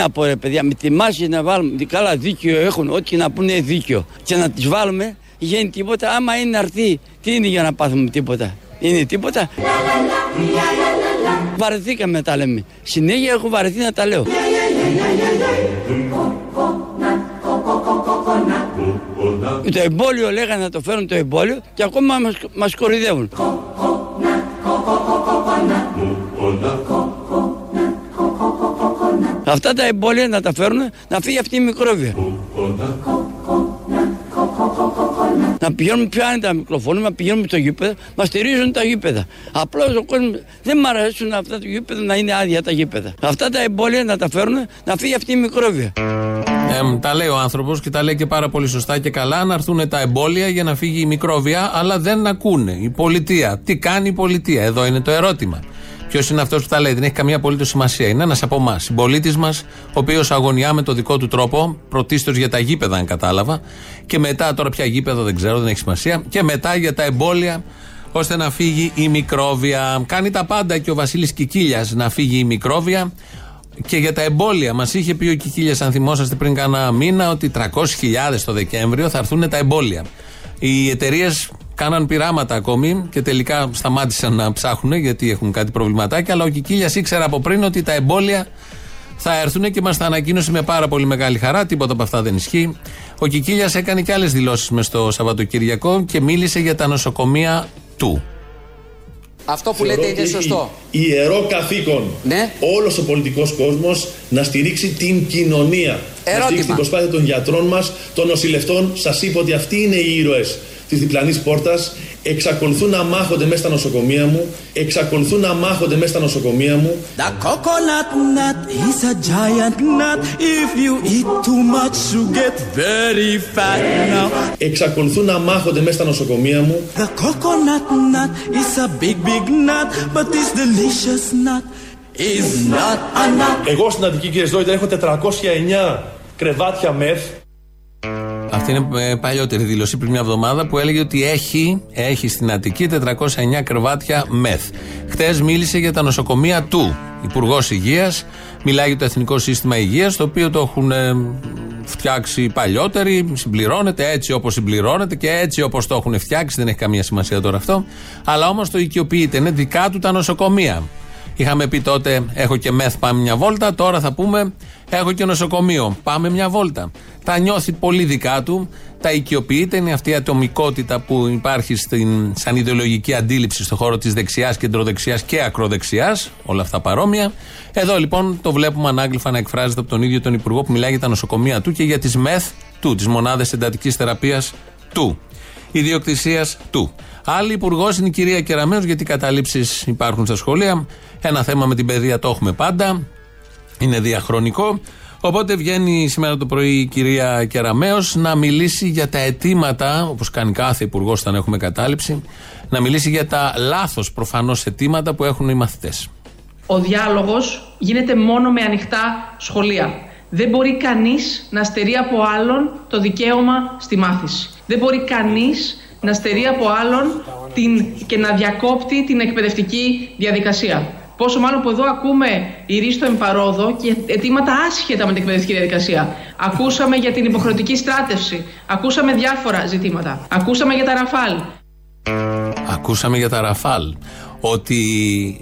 να πω ρε παιδιά, με τη μάση να βάλουμε, καλά δίκιο έχουν, ό,τι να πούνε δίκιο. Και να τις βάλουμε, γίνει τίποτα, άμα είναι αρθεί, τι είναι για να πάθουμε τίποτα; Είναι τίποτα; Βαρεθήκαμε να τα λέμε. Συνέχεια έχω βαρεθεί να τα λέω. Το εμπόλιο λέγανε να το φέρουν το εμπόλιο και ακόμα μας, μας κορυδεύουν. Αυτά τα εμπόλια να τα φέρουν να φύγει αυτή η μικρόβια. Να πηγαίνουμε πιο άνετα μικροφόνημα, να πηγαίνουμε στο γήπεδο, μα στηρίζουν τα γήπεδα. Απλώς ο κόσμος δεν μ' αρέσουν αυτά τα γήπεδα να είναι άδεια τα γήπεδα. Αυτά τα εμπόλια να τα φέρουν να φύγει αυτή η μικρόβια. Ε, τα λέει ο άνθρωπος και τα λέει και πάρα πολύ σωστά και καλά. Να έρθουν τα εμπόλια για να φύγει η μικρόβια, αλλά δεν ακούνε. Η πολιτεία. Τι κάνει η πολιτεία, εδώ είναι το ερώτημα. Ποιος είναι αυτός που τα λέει, δεν έχει καμία απολύτως σημασία. Είναι ένας από εμάς, συμπολίτης μας, ο οποίος αγωνιά με το δικό του τρόπο, πρωτίστως για τα γήπεδα, αν κατάλαβα, και μετά, τώρα πια γήπεδο δεν ξέρω, δεν έχει σημασία, και μετά για τα εμπόλια, ώστε να φύγει η μικρόβια. Κάνει τα πάντα και ο Βασίλης Κικίλιας να φύγει η μικρόβια. Και για τα εμπόλια, μας είχε πει ο Κικίλιας, αν θυμόσαστε πριν κάνα μήνα, ότι 300.000 το Δεκέμβριο θα έρθουν τα εμπόλια. Οι εταιρείες Κάναν πειράματα ακόμη και τελικά σταμάτησαν να ψάχνουν γιατί έχουν κάτι προβληματάκια. Αλλά ο Κικίλιας ήξερε από πριν ότι τα εμπόλια θα έρθουν και μας τα ανακοίνωσε με πάρα πολύ μεγάλη χαρά. Τίποτα από αυτά δεν ισχύει. Ο Κικίλιας έκανε και άλλες δηλώσεις μες στο Σαββατοκύριακο και μίλησε για τα νοσοκομεία του. Αυτό που λέτε είναι σωστό. Ιερό καθήκον ναι. όλος ο πολιτικός κόσμος να στηρίξει την κοινωνία. Ερώτημα. Να στηρίξει την προσπάθεια των γιατρών μας, των νοσηλευτών. Σας είπα ότι αυτοί είναι οι ήρωες της διπλανής πόρτας εξακολουθούν να μάχονται μέσα στα νοσοκομεία μου. Εξακολουθούν να μάχονται μέσα στα νοσοκομεία μου. The coconut nut is a giant nut. If you eat too much, you get very fat now. Εξακολουθούν να μάχονται μέσα στα νοσοκομεία μου. The coconut nut is a big, big nut, but this delicious nut is not a nut. Εγώ στην Αττική, κύριε Ζόιτα, έχω 409 κρεβάτια μεθ. Αυτή είναι ε, παλιότερη δήλωση πριν μια εβδομάδα που έλεγε ότι έχει, έχει στην Αττική 409 κρεβάτια μεθ. Χθες μίλησε για τα νοσοκομεία του. Υπουργός Υγείας, μιλάει για το Εθνικό Σύστημα Υγείας, το οποίο το έχουν ε, φτιάξει παλιότεροι, συμπληρώνεται έτσι όπως συμπληρώνεται και έτσι όπως το έχουν φτιάξει. Δεν έχει καμία σημασία τώρα αυτό. Αλλά όμως το οικειοποιείται. Είναι δικά του τα νοσοκομεία. Είχαμε πει τότε, έχω και μεθ, πάμε μια βόλτα. Τώρα θα πούμε, έχω και νοσοκομείο, πάμε μια βόλτα. Τα νιώθει πολύ δικά του, τα οικειοποιείται. Είναι αυτή η ατομικότητα που υπάρχει στην, σαν ιδεολογική αντίληψη στον χώρο της δεξιάς, κεντροδεξιάς και ακροδεξιάς. Όλα αυτά παρόμοια. Εδώ λοιπόν το βλέπουμε ανάγλυφα να εκφράζεται από τον ίδιο τον Υπουργό που μιλάει για τα νοσοκομεία του και για τις μεθ του, τις μονάδες εντατικής θεραπείας του. Ιδιοκτησίας του. Άλλη υπουργός είναι η κυρία Κεραμέως γιατί οι καταλήψεις υπάρχουν στα σχολεία. Ένα θέμα με την παιδεία το έχουμε πάντα. Είναι διαχρονικό. Οπότε βγαίνει σήμερα το πρωί η κυρία Κεραμέως να μιλήσει για τα αιτήματα, όπως κάνει κάθε υπουργός όταν έχουμε κατάληψη, να μιλήσει για τα λάθος προφανώς αιτήματα που έχουν οι μαθητές. Ο διάλογος γίνεται μόνο με ανοιχτά σχολεία. Δεν μπορεί κανείς να στερεί από άλλον το δικαίωμα στη μάθηση. Δεν μπορεί κανείς να στερεί από άλλον την, και να διακόπτει την εκπαιδευτική διαδικασία. Πόσο μάλλον που εδώ ακούμε ηρίστο εμπαρόδο και αιτήματα άσχετα με την εκπαιδευτική διαδικασία. Ακούσαμε για την υποχρεωτική στράτευση. Ακούσαμε διάφορα ζητήματα. Ακούσαμε για τα ραφάλ. Ακούσαμε για τα ραφάλ ότι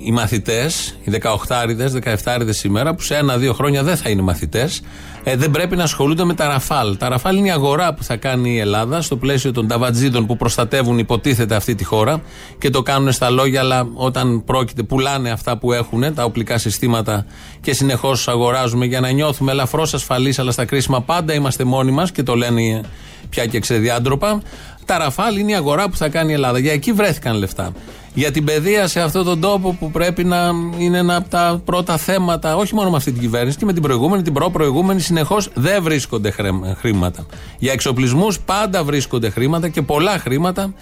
οι μαθητές, οι 18άριδε, 17άριδε σήμερα, που σε ένα-δύο χρόνια δεν θα είναι μαθητές, ε, δεν πρέπει να ασχολούνται με τα ραφάλ. Τα ραφάλ είναι η αγορά που θα κάνει η Ελλάδα στο πλαίσιο των ταβατζίδων που προστατεύουν, υποτίθεται, αυτή τη χώρα και το κάνουν στα λόγια, αλλά όταν πρόκειται, πουλάνε αυτά που έχουν, τα οπλικά συστήματα και συνεχώς αγοράζουμε για να νιώθουμε ελαφρώς ασφαλείς, αλλά στα κρίσιμα πάντα είμαστε μόνοι μας και το λένε πια και ξεδιάντροπα. Τα ραφάλ είναι η αγορά που θα κάνει η Ελλάδα. Για εκεί βρέθηκαν λεφτά. Για την παιδεία σε αυτόν τον τόπο που πρέπει να είναι ένα από τα πρώτα θέματα, όχι μόνο με αυτή την κυβέρνηση, και με την προηγούμενη, την προ-προηγούμενη, συνεχώς δεν βρίσκονται χρήματα. Για εξοπλισμούς πάντα βρίσκονται χρήματα και πολλά χρήματα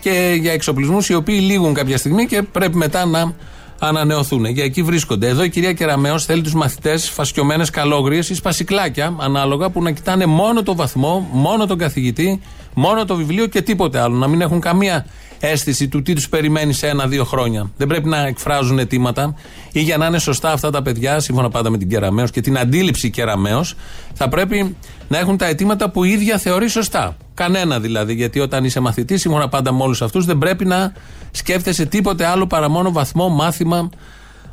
και για εξοπλισμούς οι οποίοι λήγουν κάποια στιγμή και πρέπει μετά να ανανεωθούν. Για εκεί βρίσκονται. Εδώ η κυρία Κεραμέο θέλει τους μαθητές φασκιωμένες καλόγριες ή σπασικλάκια, ανάλογα, που να κοιτάνε μόνο το βαθμό, μόνο τον καθηγητή, μόνο το βιβλίο και τίποτε άλλο. Να μην έχουν καμία αίσθηση του τι τους περιμένει σε ένα-δύο χρόνια. Δεν πρέπει να εκφράζουν αιτήματα ή για να είναι σωστά αυτά τα παιδιά, σύμφωνα πάντα με την Κεραμαίο και την αντίληψη Κεραμαίο, θα πρέπει να έχουν τα αιτήματα που η ίδια θεωρεί σωστά. Κανένα δηλαδή, γιατί όταν είσαι μαθητής, σύμφωνα πάντα με όλους αυτούς, δεν πρέπει να σκέφτεσαι τίποτε άλλο παρά μόνο βαθμό, μάθημα.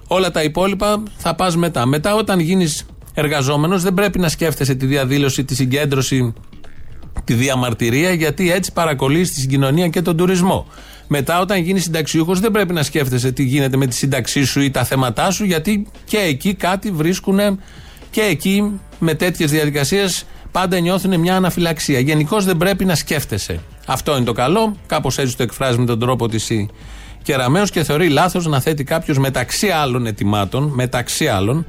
Όλα τα υπόλοιπα θα πας μετά. Μετά, όταν γίνεις εργαζόμενος, δεν πρέπει να σκέφτεσαι τη διαδήλωση, τη συγκέντρωση, τη διαμαρτυρία, γιατί έτσι παρακολουθεί τη συγκοινωνία και τον τουρισμό. Μετά, όταν γίνει συνταξιούχος, δεν πρέπει να σκέφτεσαι τι γίνεται με τη σύνταξή σου ή τα θέματά σου, γιατί και εκεί κάτι βρίσκουν και εκεί με τέτοιες διαδικασίες πάντα νιώθουν μια αναφυλαξία. Γενικώς δεν πρέπει να σκέφτεσαι. Αυτό είναι το καλό. Κάπως έτσι το εκφράζει με τον τρόπο της Κεραμαίο και θεωρεί λάθος να θέτει κάποιος μεταξύ άλλων ετοιμάτων, μεταξύ άλλων,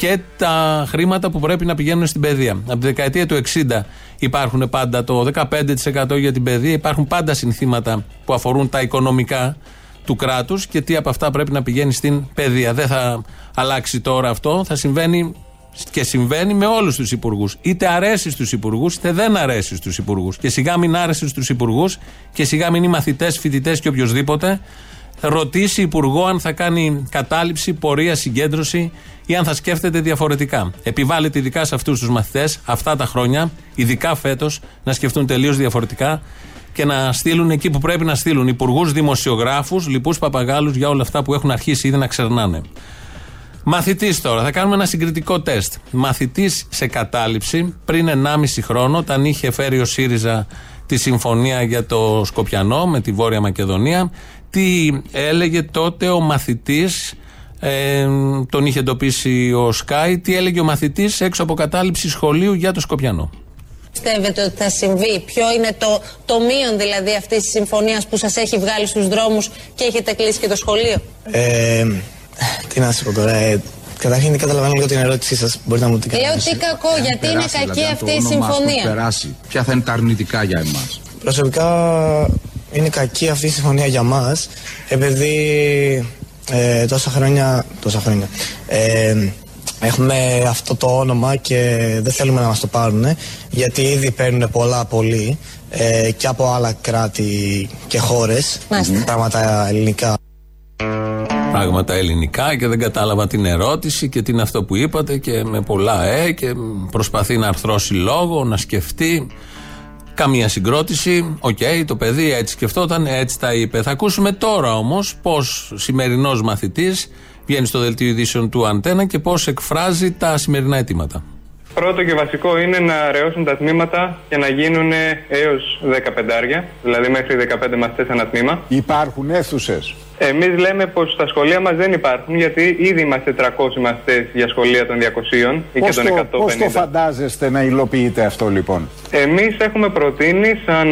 και τα χρήματα που πρέπει να πηγαίνουν στην παιδεία. Από τη δεκαετία του 60 υπάρχουν πάντα το 15% για την παιδεία, υπάρχουν πάντα συνθήματα που αφορούν τα οικονομικά του κράτους και τι από αυτά πρέπει να πηγαίνει στην παιδεία. Δεν θα αλλάξει τώρα αυτό, θα συμβαίνει και συμβαίνει με όλους τους υπουργούς. Είτε αρέσει στους υπουργούς, είτε δεν αρέσει στους υπουργούς. Και σιγά μην άρεσε στους υπουργούς και σιγά μην οι μαθητές, φοιτητές και οποιοδήποτε ρωτήσει υπουργό αν θα κάνει κατάληψη, πορεία, συγκέντρωση ή αν θα σκέφτεται διαφορετικά. Επιβάλλεται ειδικά σε αυτούς τους μαθητές αυτά τα χρόνια, ειδικά φέτος, να σκεφτούν τελείως διαφορετικά και να στείλουν εκεί που πρέπει να στείλουν υπουργούς, δημοσιογράφους, λοιπούς παπαγάλους για όλα αυτά που έχουν αρχίσει ήδη να ξερνάνε. Μαθητής τώρα, θα κάνουμε ένα συγκριτικό τεστ. Μαθητής σε κατάληψη πριν 1,5 χρόνο, όταν είχε φέρει ο ΣΥΡΙΖΑ τη συμφωνία για το Σκοπιανό με τη Βόρεια Μακεδονία, τι έλεγε τότε ο μαθητής, ε, τον είχε εντοπίσει ο Σκάι, τι έλεγε ο μαθητής έξω από κατάληψη σχολείου για το Σκοπιανό. Πιστεύετε ότι θα συμβεί, ποιο είναι το, το μείον δηλαδή αυτής της συμφωνίας που σας έχει βγάλει στους δρόμους και έχετε κλείσει και το σχολείο; Ε, τι να σα πω τώρα. Ε, καταρχήν δεν καταλαβαίνω λίγο την ερώτησή σας. Μπορείτε να μου την Λέω τι κακό, γιατί είναι κακή δηλαδή, αυτή η συμφωνία. Περάσει. Ποια θα είναι τα αρνητικά για εμάς; Προσωπικά είναι κακή αυτή η συμφωνία για μας, επειδή ε, τόσα χρόνια. Τόσα χρόνια. Ε, έχουμε αυτό το όνομα και δεν θέλουμε να μας το πάρουν γιατί ήδη παίρνουν πολλά πολύ ε, και από άλλα κράτη και χώρες πράγματα ελληνικά Πράγματα ελληνικά και δεν κατάλαβα την ερώτηση και τι είναι αυτό που είπατε και με πολλά ε και προσπαθεί να αρθρώσει λόγο, να σκεφτεί Καμία συγκρότηση. Οκ, το παιδί έτσι σκεφτόταν, έτσι τα είπε. Θα ακούσουμε τώρα όμως πώς σημερινός μαθητής βγαίνει στο δελτίο ειδήσεων του Αντένα και πώς εκφράζει τα σημερινά αιτήματα. Πρώτο και βασικό είναι να αραιώσουν τα τμήματα και να γίνουν έως 15, δηλαδή μέχρι 15 μαθητέ ένα τμήμα. Υπάρχουν αίθουσες; Εμείς λέμε πως στα σχολεία μας δεν υπάρχουν, γιατί ήδη είμαστε 300 μαθητές για σχολεία των 200 ή και των 150. Πώς το φαντάζεστε να υλοποιείτε αυτό λοιπόν; Εμείς έχουμε προτείνει, σαν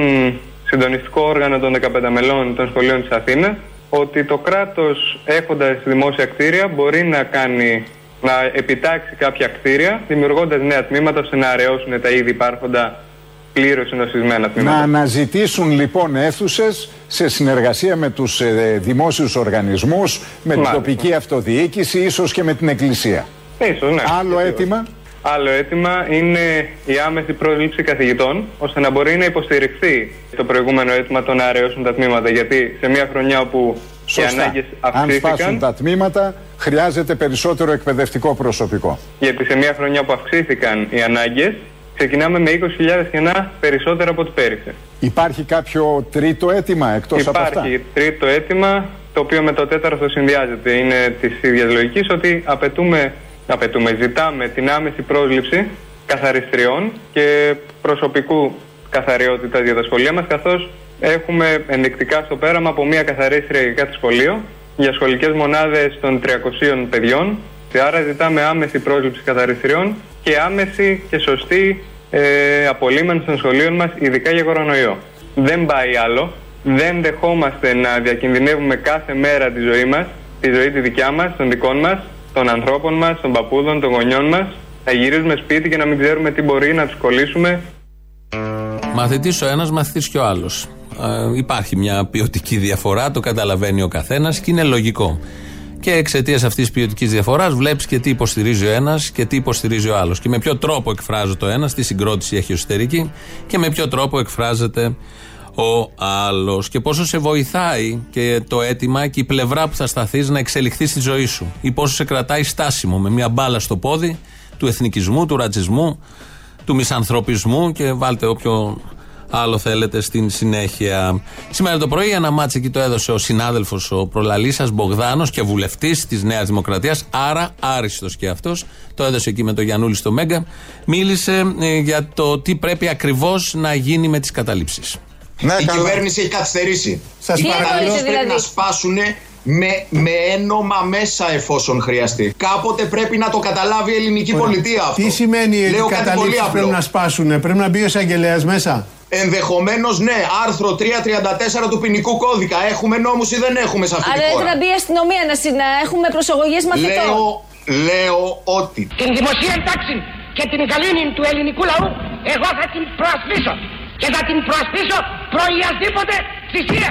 συντονιστικό όργανο των 15 μελών των σχολείων της Αθήνας, ότι το κράτος έχοντας δημόσια κτίρια μπορεί να κάνει να επιτάξει κάποια κτίρια, δημιουργώντας νέα τμήματα ώστε να αραιώσουν τα ήδη υπάρχοντα πλήρως συνοσισμένα τμήματα. Να αναζητήσουν λοιπόν αίθουσες σε συνεργασία με τους ε, δημόσιους οργανισμούς, με την τοπική αυτοδιοίκηση, ίσως και με την Εκκλησία. Ίσως, ναι. Άλλο αίτημα; Άλλο αίτημα είναι η άμεση πρόσληψη καθηγητών, ώστε να μπορεί να υποστηριχθεί το προηγούμενο αίτημα το να αραιώσουν τα τμήματα. Γιατί σε μια χρονιά όπου Σωστά. οι ανάγκες Αν αυξήθηκαν. σπάσουν τα τμήματα, χρειάζεται περισσότερο εκπαιδευτικό προσωπικό. Γιατί σε μια χρονιά που αυξήθηκαν οι ανάγκες, ξεκινάμε με 20.000 κενά περισσότερα από ό,τι πέρυσι. Υπάρχει κάποιο τρίτο αίτημα εκτός από αυτά; Υπάρχει τρίτο αίτημα, το οποίο με το τέταρτο συνδυάζεται. Είναι της ίδιας λογικής ότι απαιτούμε, απαιτούμε, ζητάμε την άμεση πρόσληψη καθαριστριών και προσωπικού καθαριότητα για τα σχολεία μας, καθώς έχουμε ενδεικτικά στο πέραμα από μία καθαρίστρια για κάθε σχολείο για σχολικές μονάδες των 300 παιδιών. Και άρα ζητάμε άμεση πρόσληψη καθαριστριών και άμεση και σωστή ε, απολύμανση των σχολείων μας, ειδικά για κορονοϊό. Δεν πάει άλλο. Δεν δεχόμαστε να διακινδυνεύουμε κάθε μέρα τη ζωή μας, τη ζωή τη δικιά μας, των δικών μας, των ανθρώπων μας, των παππούδων, των γονιών μας, να γυρίζουμε σπίτι και να μην ξέρουμε τι μπορεί να τους κολλήσουμε Μαθητής ο ένας, μαθητής και ο άλλος. Υπάρχει μια ποιοτική διαφορά, το καταλαβαίνει ο καθένας και είναι λογικό. Και εξαιτίας αυτής τη ποιοτικής διαφοράς βλέπεις και τι υποστηρίζει ο ένας και τι υποστηρίζει ο άλλος. Και με ποιο τρόπο εκφράζεται ο ένας, τι συγκρότηση έχει εσωτερική και με ποιο τρόπο εκφράζεται ο άλλος. Και πόσο σε βοηθάει και το αίτημα και η πλευρά που θα σταθείς να εξελιχθεί στη ζωή σου. Ή πόσο σε κρατάει στάσιμο με μια μπάλα στο πόδι του εθνικισμού, του ρατσισμού, του μισανθρωπισμού και βάλτε όποιο άλλο θέλετε στην συνέχεια. Σήμερα το πρωί ένα μάτσο εκεί το έδωσε ο συνάδελφος ο προλαλή σα Μπογδάνος και βουλευτής της Νέας Δημοκρατίας, άρα άριστος και αυτός. Το έδωσε εκεί με το Γιανούλη στο Μέγκα. Μίλησε ε, για το τι πρέπει ακριβώς να γίνει με τις καταλήψεις. Ναι, η κυβέρνηση έχει καθυστερήσει. Σας οι παρακαλώ. καταλήψεις πρέπει Δηλαδή; να σπάσουν με, με ένομα μέσα εφόσον χρειαστεί. Κάποτε πρέπει να το καταλάβει η ελληνική πολιτεία αυτό. Τι σημαίνει ότι Λέω οι κάτι πολύ καταλήψεις απλό. πρέπει να σπάσουν, πρέπει να μπει ο εισαγγελέας μέσα; Ενδεχομένως ναι, άρθρο 334 του ποινικού κώδικα. Έχουμε νόμους ή δεν έχουμε σε αυτή Άρα τη έπρεπε χώρα; να μπει η αστυνομία να, συ- να έχουμε προσαγωγές μαθητών. Λέω, λέω ότι Την δημοσία τάξη και την γαλήνη του ελληνικού λαού εγώ θα την προασπίσω και θα την προασπίσω προϊασδήποτε θυσία.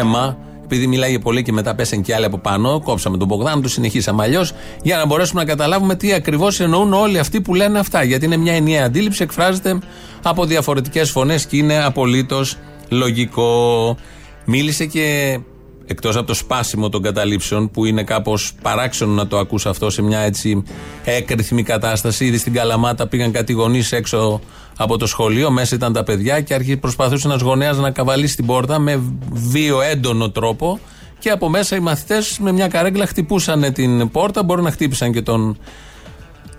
Έμα, επειδή μιλάει πολύ και μετά πέσαν και άλλοι από πάνω, κόψαμε τον Μπογδάνο, του συνεχίσαμε αλλιώς, για να μπορέσουμε να καταλάβουμε τι ακριβώς εννοούν όλοι αυτοί που λένε αυτά. Γιατί είναι μια ενιαία αντίληψη, εκφράζεται από διαφορετικές φωνές και είναι απολύτως λογικό. Μίλησε και εκτός από το σπάσιμο των καταλήψεων, που είναι κάπως παράξενο να το ακούς αυτό σε μια έτσι έκρηθμη κατάσταση. Ήδη στην Καλαμάτα πήγαν κάτι γονείς έξω από το σχολείο, μέσα ήταν τα παιδιά και άρχισε προσπαθούσε ένας γονέας να καβαλήσει την πόρτα με βίο έντονο τρόπο. Και από μέσα οι μαθητές με μια καρέγκλα χτυπούσαν την πόρτα. Μπορεί να χτύπησαν και τον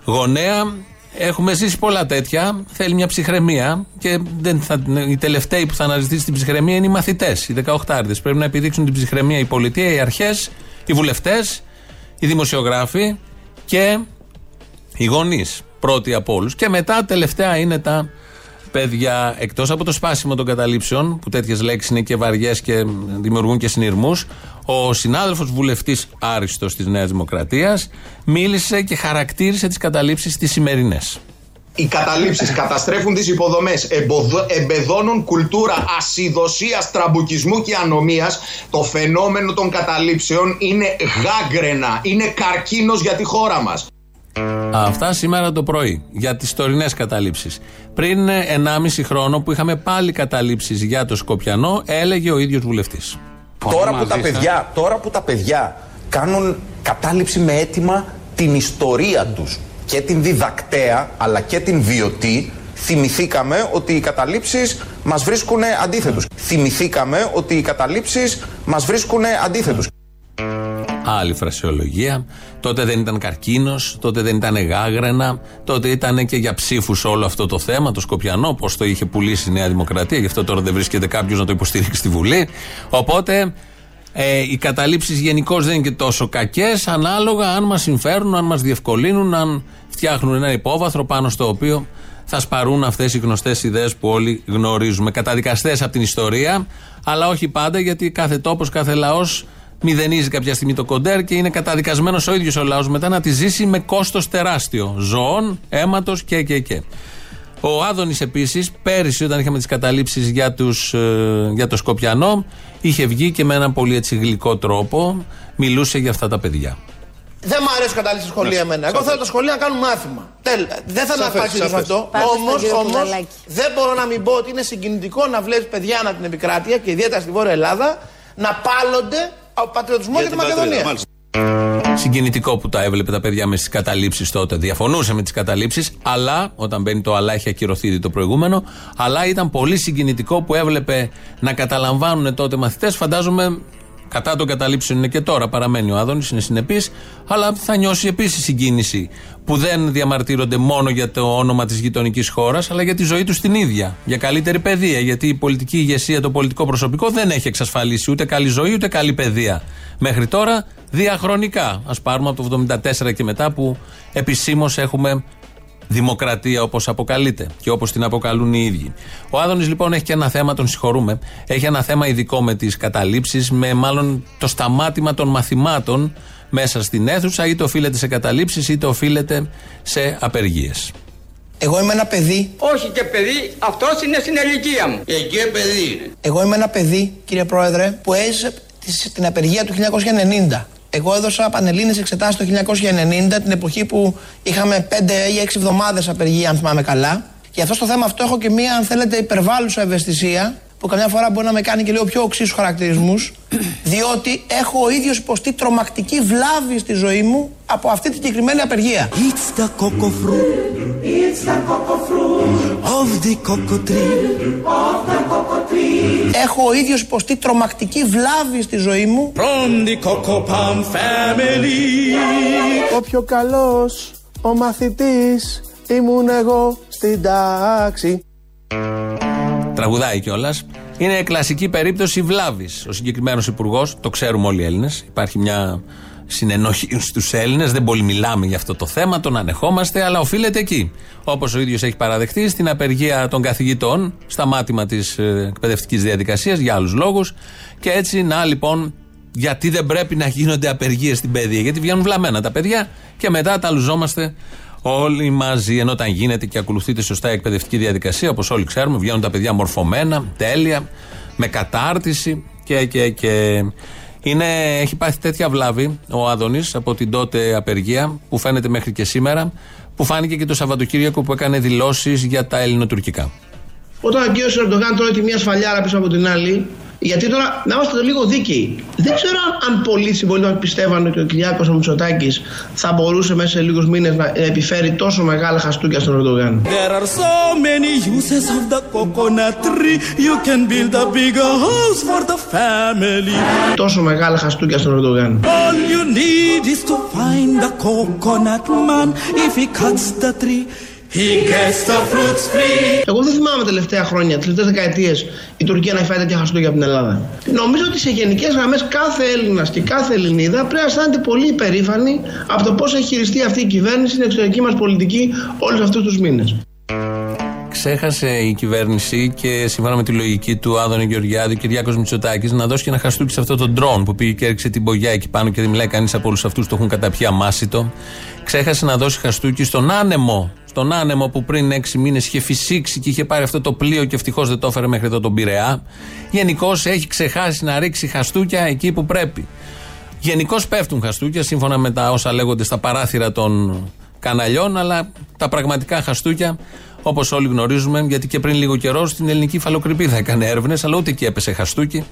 γονέα. Έχουμε ζήσει πολλά τέτοια. Θέλει μια ψυχραιμία. Και δεν θα, οι τελευταίοι που θα αναζητήσει την ψυχραιμία είναι οι μαθητές, οι 18 Πρέπει να επιδείξουν την ψυχραιμία η πολιτεία, οι αρχές, οι βουλευτές, οι δημοσιογράφοι και οι γονείς. Πρώτοι από όλους. Και μετά τελευταία είναι τα παιδιά. Εκτός από το σπάσιμο των καταλήψεων, που τέτοιες λέξεις είναι και βαριές και δημιουργούν και συνειρμούς, ο συνάδελφος βουλευτής Άριστος της Νέας Δημοκρατίας μίλησε και χαρακτήρισε τις καταλήψεις τις σημερινές. οι καταλήψεις καταστρέφουν τις υποδομές, εμποδο- εμπεδώνουν κουλτούρα ασυδοσίας, τραμπουκισμού και ανομίας. Το φαινόμενο των καταλήψεων είναι γάγκρενα, είναι καρκίνος για τη χώρα μας. Αυτά σήμερα το πρωί για τις τωρινές καταλήψεις. Πριν 1,5 χρόνο που είχαμε πάλι καταλήψεις για το Σκοπιανό, έλεγε ο ίδιος βουλευτής. Τώρα που, τα παιδιά, τώρα που τα παιδιά κάνουν κατάληψη με αίτημα την ιστορία τους και την διδακτέα αλλά και την βιωτή θυμηθήκαμε ότι οι καταλήψεις μας βρίσκουν αντίθετους. Θυμηθήκαμε ότι οι καταλήψεις μας βρίσκουν αντίθετους. Άλλη φρασιολογία. Τότε δεν ήταν καρκίνος, τότε δεν ήταν γάγρενα, τότε ήταν και για ψήφους όλο αυτό το θέμα, το Σκοπιανό, πώς το είχε πουλήσει η Νέα Δημοκρατία. Γι' αυτό τώρα δεν βρίσκεται κάποιος να το υποστηρίξει στη Βουλή. Οπότε ε, οι καταλήψεις γενικώς δεν είναι και τόσο κακές, ανάλογα αν μας συμφέρουν, αν μας διευκολύνουν, αν φτιάχνουν ένα υπόβαθρο πάνω στο οποίο θα σπαρούν αυτές οι γνωστές ιδέες που όλοι γνωρίζουμε. Καταδικαστές από την ιστορία, αλλά όχι πάντα γιατί κάθε τόπος, κάθε λαός μηδενίζει κάποια στιγμή το κοντέρ και είναι καταδικασμένος ο ίδιος ο λαός μετά να τη ζήσει με κόστος τεράστιο. Ζωών, αίματος και, και, και. Ο Άδωνης επίσης, πέρυσι, όταν είχαμε τις καταλήψεις για, τους, ε, για το Σκοπιανό, είχε βγει και με έναν πολύ έτσι γλυκό τρόπο μιλούσε για αυτά τα παιδιά. Δεν μου αρέσει καταλήξει σχολεία εμένα. Εγώ θέλω τα σχολεία να κάνουν μάθημα. Τέλ, δεν θα Σαφές, αναπαρξήσω σαφές. αυτό. Πάτε στον Όμω κύριο όμως, Κουδαλάκη. δεν μπορώ να μην πω ότι είναι συγκινητικό να βλέπεις παιδιά ανά την επικράτεια και ιδιαίτερα στη Βόρεια Ελλάδα να πάλλονται από πατριωτισμός για, τη Μακεδονία. Συγκινητικό που τα έβλεπε τα παιδιά μες στις καταλήψεις τότε. Διαφωνούσε με τις καταλήψεις, αλλά όταν μπαίνει το αλλά, έχει ακυρωθεί ήδη το προηγούμενο. Αλλά ήταν πολύ συγκινητικό που έβλεπε να καταλαμβάνουν τότε μαθητές. Φαντάζομαι κατά των καταλήψεων είναι και τώρα. Παραμένει ο Άδωνης, είναι συνεπής. Αλλά θα νιώσει επίσης συγκίνηση που δεν διαμαρτύρονται μόνο για το όνομα της γειτονικής χώρας, αλλά για τη ζωή τους την ίδια. Για καλύτερη παιδεία. Γιατί η πολιτική ηγεσία, το πολιτικό προσωπικό δεν έχει εξασφαλίσει ούτε καλή ζωή ούτε καλή παιδεία. Μέχρι τώρα διαχρονικά. Α πάρουμε από το 1974 και μετά που επισήμως έχουμε δημοκρατία όπως αποκαλείται και όπως την αποκαλούν οι ίδιοι. Ο Άδωνης λοιπόν έχει και ένα θέμα, τον συγχωρούμε. Έχει ένα θέμα ειδικό με τις καταλήψεις, με μάλλον το σταμάτημα των μαθημάτων μέσα στην αίθουσα, είτε οφείλεται σε καταλήψεις, είτε οφείλεται σε απεργίες. Εγώ είμαι ένα παιδί. Όχι και παιδί, αυτός είναι στην ηλικία μου. Εκεί παιδί είναι. Εγώ είμαι ένα παιδί, κύριε Πρόεδρε, που έζησε τη- την απεργία του 1990. Εγώ έδωσα πανελλήνιες εξετάσεις το 1990, την εποχή που είχαμε 5 ή 6 εβδομάδες απεργία, αν θυμάμαι καλά. Γι' αυτό στο θέμα αυτό έχω και μία, αν θέλετε, υπερβάλλουσα ευαισθησία που καμιά φορά μπορεί να με κάνει και λίγο πιο οξύσου χαρακτηρισμούς, διότι έχω ο ίδιος υποστεί τρομακτική βλάβη στη ζωή μου από αυτή τη συγκεκριμένη απεργία. It's the cocoa fruit. It's the cocoa fruit of the cocoa tree. Of the cocoa tree. Έχω ο ίδιος υποστεί τρομακτική βλάβη στη ζωή μου. From the cocoa palm family. Ο πιο καλός, ο μαθητής, ήμουν εγώ στην τάξη. Τραγουδάει κιόλας. Είναι κλασική περίπτωση βλάβης. Ο συγκεκριμένος υπουργός, το ξέρουμε όλοι οι Έλληνες. Υπάρχει μια συνενόχη στους Έλληνες. Δεν πολύ μιλάμε για αυτό το θέμα, τον ανεχόμαστε, αλλά οφείλεται εκεί. Όπως ο ίδιος έχει παραδεχτεί στην απεργία των καθηγητών, σταμάτημα της εκπαιδευτικής διαδικασίας για άλλους λόγους. Και έτσι, να λοιπόν, γιατί δεν πρέπει να γίνονται απεργίες στην παιδεία. Γιατί βγαίνουν βλαμμένα τα παιδιά και μετά τα λουζόμαστε όλοι μαζί. Ενώ όταν γίνεται και ακολουθείται σωστά η εκπαιδευτική διαδικασία, όπως όλοι ξέρουμε, βγαίνουν τα παιδιά μορφωμένα, τέλεια, με κατάρτιση και. και, και. Είναι, έχει πάθει τέτοια βλάβη ο Άδωνης από την τότε απεργία που φαίνεται μέχρι και σήμερα, που φάνηκε και το Σαββατοκύριακο που έκανε δηλώσεις για τα ελληνοτουρκικά. Όταν ο κ. Ερντογάν τρώει τη μία σφαλιάρα πίσω από την άλλη, γιατί τώρα να είμαστε λίγο δίκαιοι. Δεν ξέρω αν πολλοί συμπολίτε πιστεύαν ότι ο Κυριάκος ο Μητσοτάκης θα μπορούσε μέσα σε λίγους μήνες να επιφέρει τόσο μεγάλα χαστούκια στον Ερντογάν. There are so many uses of the coconut tree. You can build a bigger house for the family. Τόσο μεγάλα χαστούκια στον Ερντογάν. All you need is to find the coconut man. If he cuts the tree, he gets the fruits free. Εγώ δεν θυμάμαι τελευταία χρόνια, τι τελευταίες δεκαετίες, η Τουρκία να έχει φάει τέτοια χαστούκια από την Ελλάδα. Νομίζω ότι σε γενικές γραμμές κάθε Έλληνας και κάθε Ελληνίδα πρέπει να αισθάνεται πολύ υπερήφανη από το πώς έχει χειριστεί αυτή η κυβέρνηση στην εξωτερική μας πολιτική όλους αυτούς τους μήνες. Ξέχασε η κυβέρνηση και σύμφωνα με τη λογική του Άδωνη Γεωργιάδη, ο Κυριάκος Μητσοτάκης, να δώσει και ένα χαστούκι σε αυτό το ντρόν που πήγε και έριξε την μπογιά εκεί πάνω και δεν μιλάει κανείς από όλους αυτούς το έχουν καταπιεί αμάσιτο. Ξέχασε να δώσει χαστούκι στον άνεμο. Στον άνεμο που πριν έξι μήνες είχε φυσήξει και είχε πάρει αυτό το πλοίο και ευτυχώς δεν το έφερε μέχρι εδώ τον Πειραιά. Γενικώς έχει ξεχάσει να ρίξει χαστούκια εκεί που πρέπει. Γενικώς πέφτουν χαστούκια σύμφωνα με τα όσα λέγονται στα παράθυρα των καναλιών, αλλά τα πραγματικά χαστούκια, όπως όλοι γνωρίζουμε, γιατί και πριν λίγο καιρό στην ελληνική φαλοκρηπίδα έκανε έρευνες, αλλά ούτε εκεί έπεσε χαστούκι.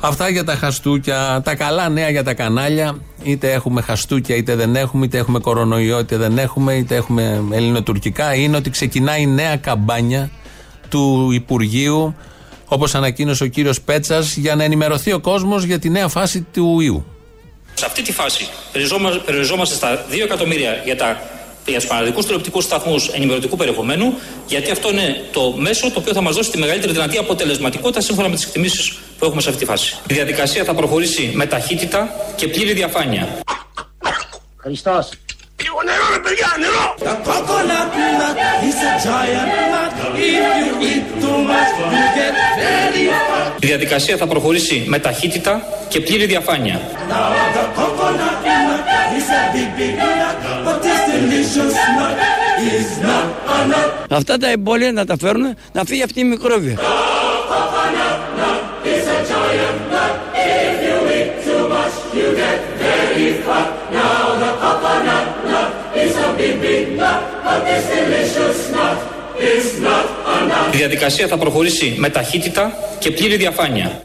Αυτά για τα χαστούκια, τα καλά νέα για τα κανάλια. Είτε έχουμε χαστούκια, είτε δεν έχουμε, είτε έχουμε κορονοϊό, είτε δεν έχουμε, είτε έχουμε ελληνοτουρκικά. Είναι ότι ξεκινάει η νέα καμπάνια του Υπουργείου, όπως ανακοίνωσε ο κύριος Πέτσας, για να ενημερωθεί ο κόσμος για τη νέα φάση του ιού. Σε αυτή τη φάση περιοριζόμαστε στα 2 εκατομμύρια για, τα, για τους πανελλαδικού τηλεοπτικούς σταθμούς ενημερωτικού περιεχομένου, γιατί αυτό είναι το μέσο το οποίο θα μας δώσει τη μεγαλύτερη δυνατή αποτελεσματικότητα σύμφωνα με τις εκτιμήσεις που έχουμε σε αυτή τη φάση. Η διαδικασία θα προχωρήσει με ταχύτητα και πλήρη διαφάνεια. Χριστός. Λίγο νερό ρε παιδιά, νερό! The coconut nut is a giant nut. If you eat too much, you get very fat. Η διαδικασία θα προχωρήσει με ταχύτητα και πλήρη διαφάνεια. Now the coconut nut is a big, big Αυτά τα εμπόδια να τα φέρουν να φύγει αυτή η μικρόβια. Η διαδικασία θα προχωρήσει με ταχύτητα και πλήρη διαφάνεια.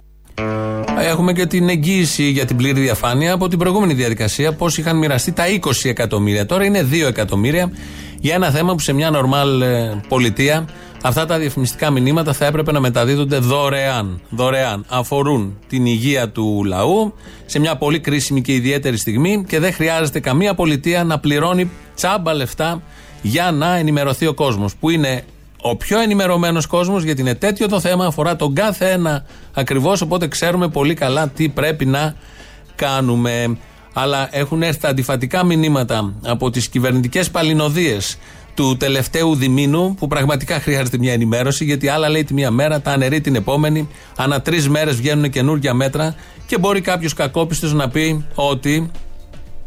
Έχουμε και την εγγύηση για την πλήρη διαφάνεια από την προηγούμενη διαδικασία, πώς είχαν μοιραστεί τα 20 εκατομμύρια. Τώρα είναι 2 εκατομμύρια για ένα θέμα που σε μια νορμάλ ε, πολιτεία αυτά τα διαφημιστικά μηνύματα θα έπρεπε να μεταδίδονται δωρεάν. Δωρεάν. Αφορούν την υγεία του λαού σε μια πολύ κρίσιμη και ιδιαίτερη στιγμή και δεν χρειάζεται καμία πολιτεία να πληρώνει τσάμπα λεφτά για να ενημερωθεί ο κόσμος. Που είναι ο πιο ενημερωμένος κόσμος, γιατί είναι τέτοιο το θέμα, αφορά τον κάθε ένα ακριβώς. Οπότε ξέρουμε πολύ καλά τι πρέπει να κάνουμε. Αλλά έχουν έρθει τα αντιφατικά μηνύματα από τις κυβερνητικές παλινοδίες του τελευταίου διμήνου, που πραγματικά χρειάζεται μια ενημέρωση, γιατί άλλα λέει τη μία μέρα, τα αναιρεί την επόμενη. Ανά τρεις μέρες βγαίνουν καινούργια μέτρα και μπορεί κάποιος κακόπιστος να πει ότι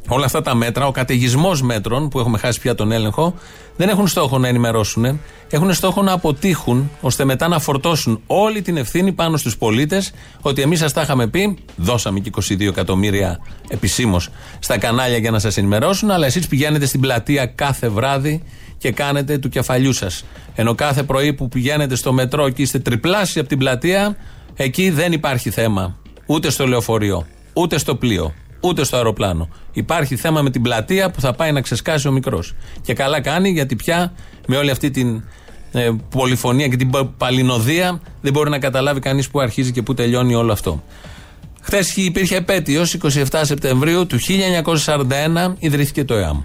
Όλα αυτά τα μέτρα, ο καταιγισμός μέτρων που έχουμε χάσει πια τον έλεγχο, δεν έχουν στόχο να ενημερώσουν. Έχουν στόχο να αποτύχουν, ώστε μετά να φορτώσουν όλη την ευθύνη πάνω στους πολίτες ότι εμείς σας τα είχαμε πει, δώσαμε και 22 εκατομμύρια επισήμως στα κανάλια για να σας ενημερώσουν, αλλά εσείς πηγαίνετε στην πλατεία κάθε βράδυ και κάνετε του κεφαλιού σας. Ενώ κάθε πρωί που πηγαίνετε στο μετρό και είστε τριπλάσιοι από την πλατεία, εκεί δεν υπάρχει θέμα. Ούτε στο λεωφορείο, ούτε στο πλοίο, ούτε στο αεροπλάνο. Υπάρχει θέμα με την πλατεία που θα πάει να ξεσκάσει ο μικρός. Και καλά κάνει γιατί πια με όλη αυτή την ε, πολυφωνία και την πα- παλινοδία δεν μπορεί να καταλάβει κανείς πού αρχίζει και πού τελειώνει όλο αυτό. Χθες υπήρχε επέτειος, 27 Σεπτεμβρίου του 1941 ιδρύθηκε το ΕΑΜ.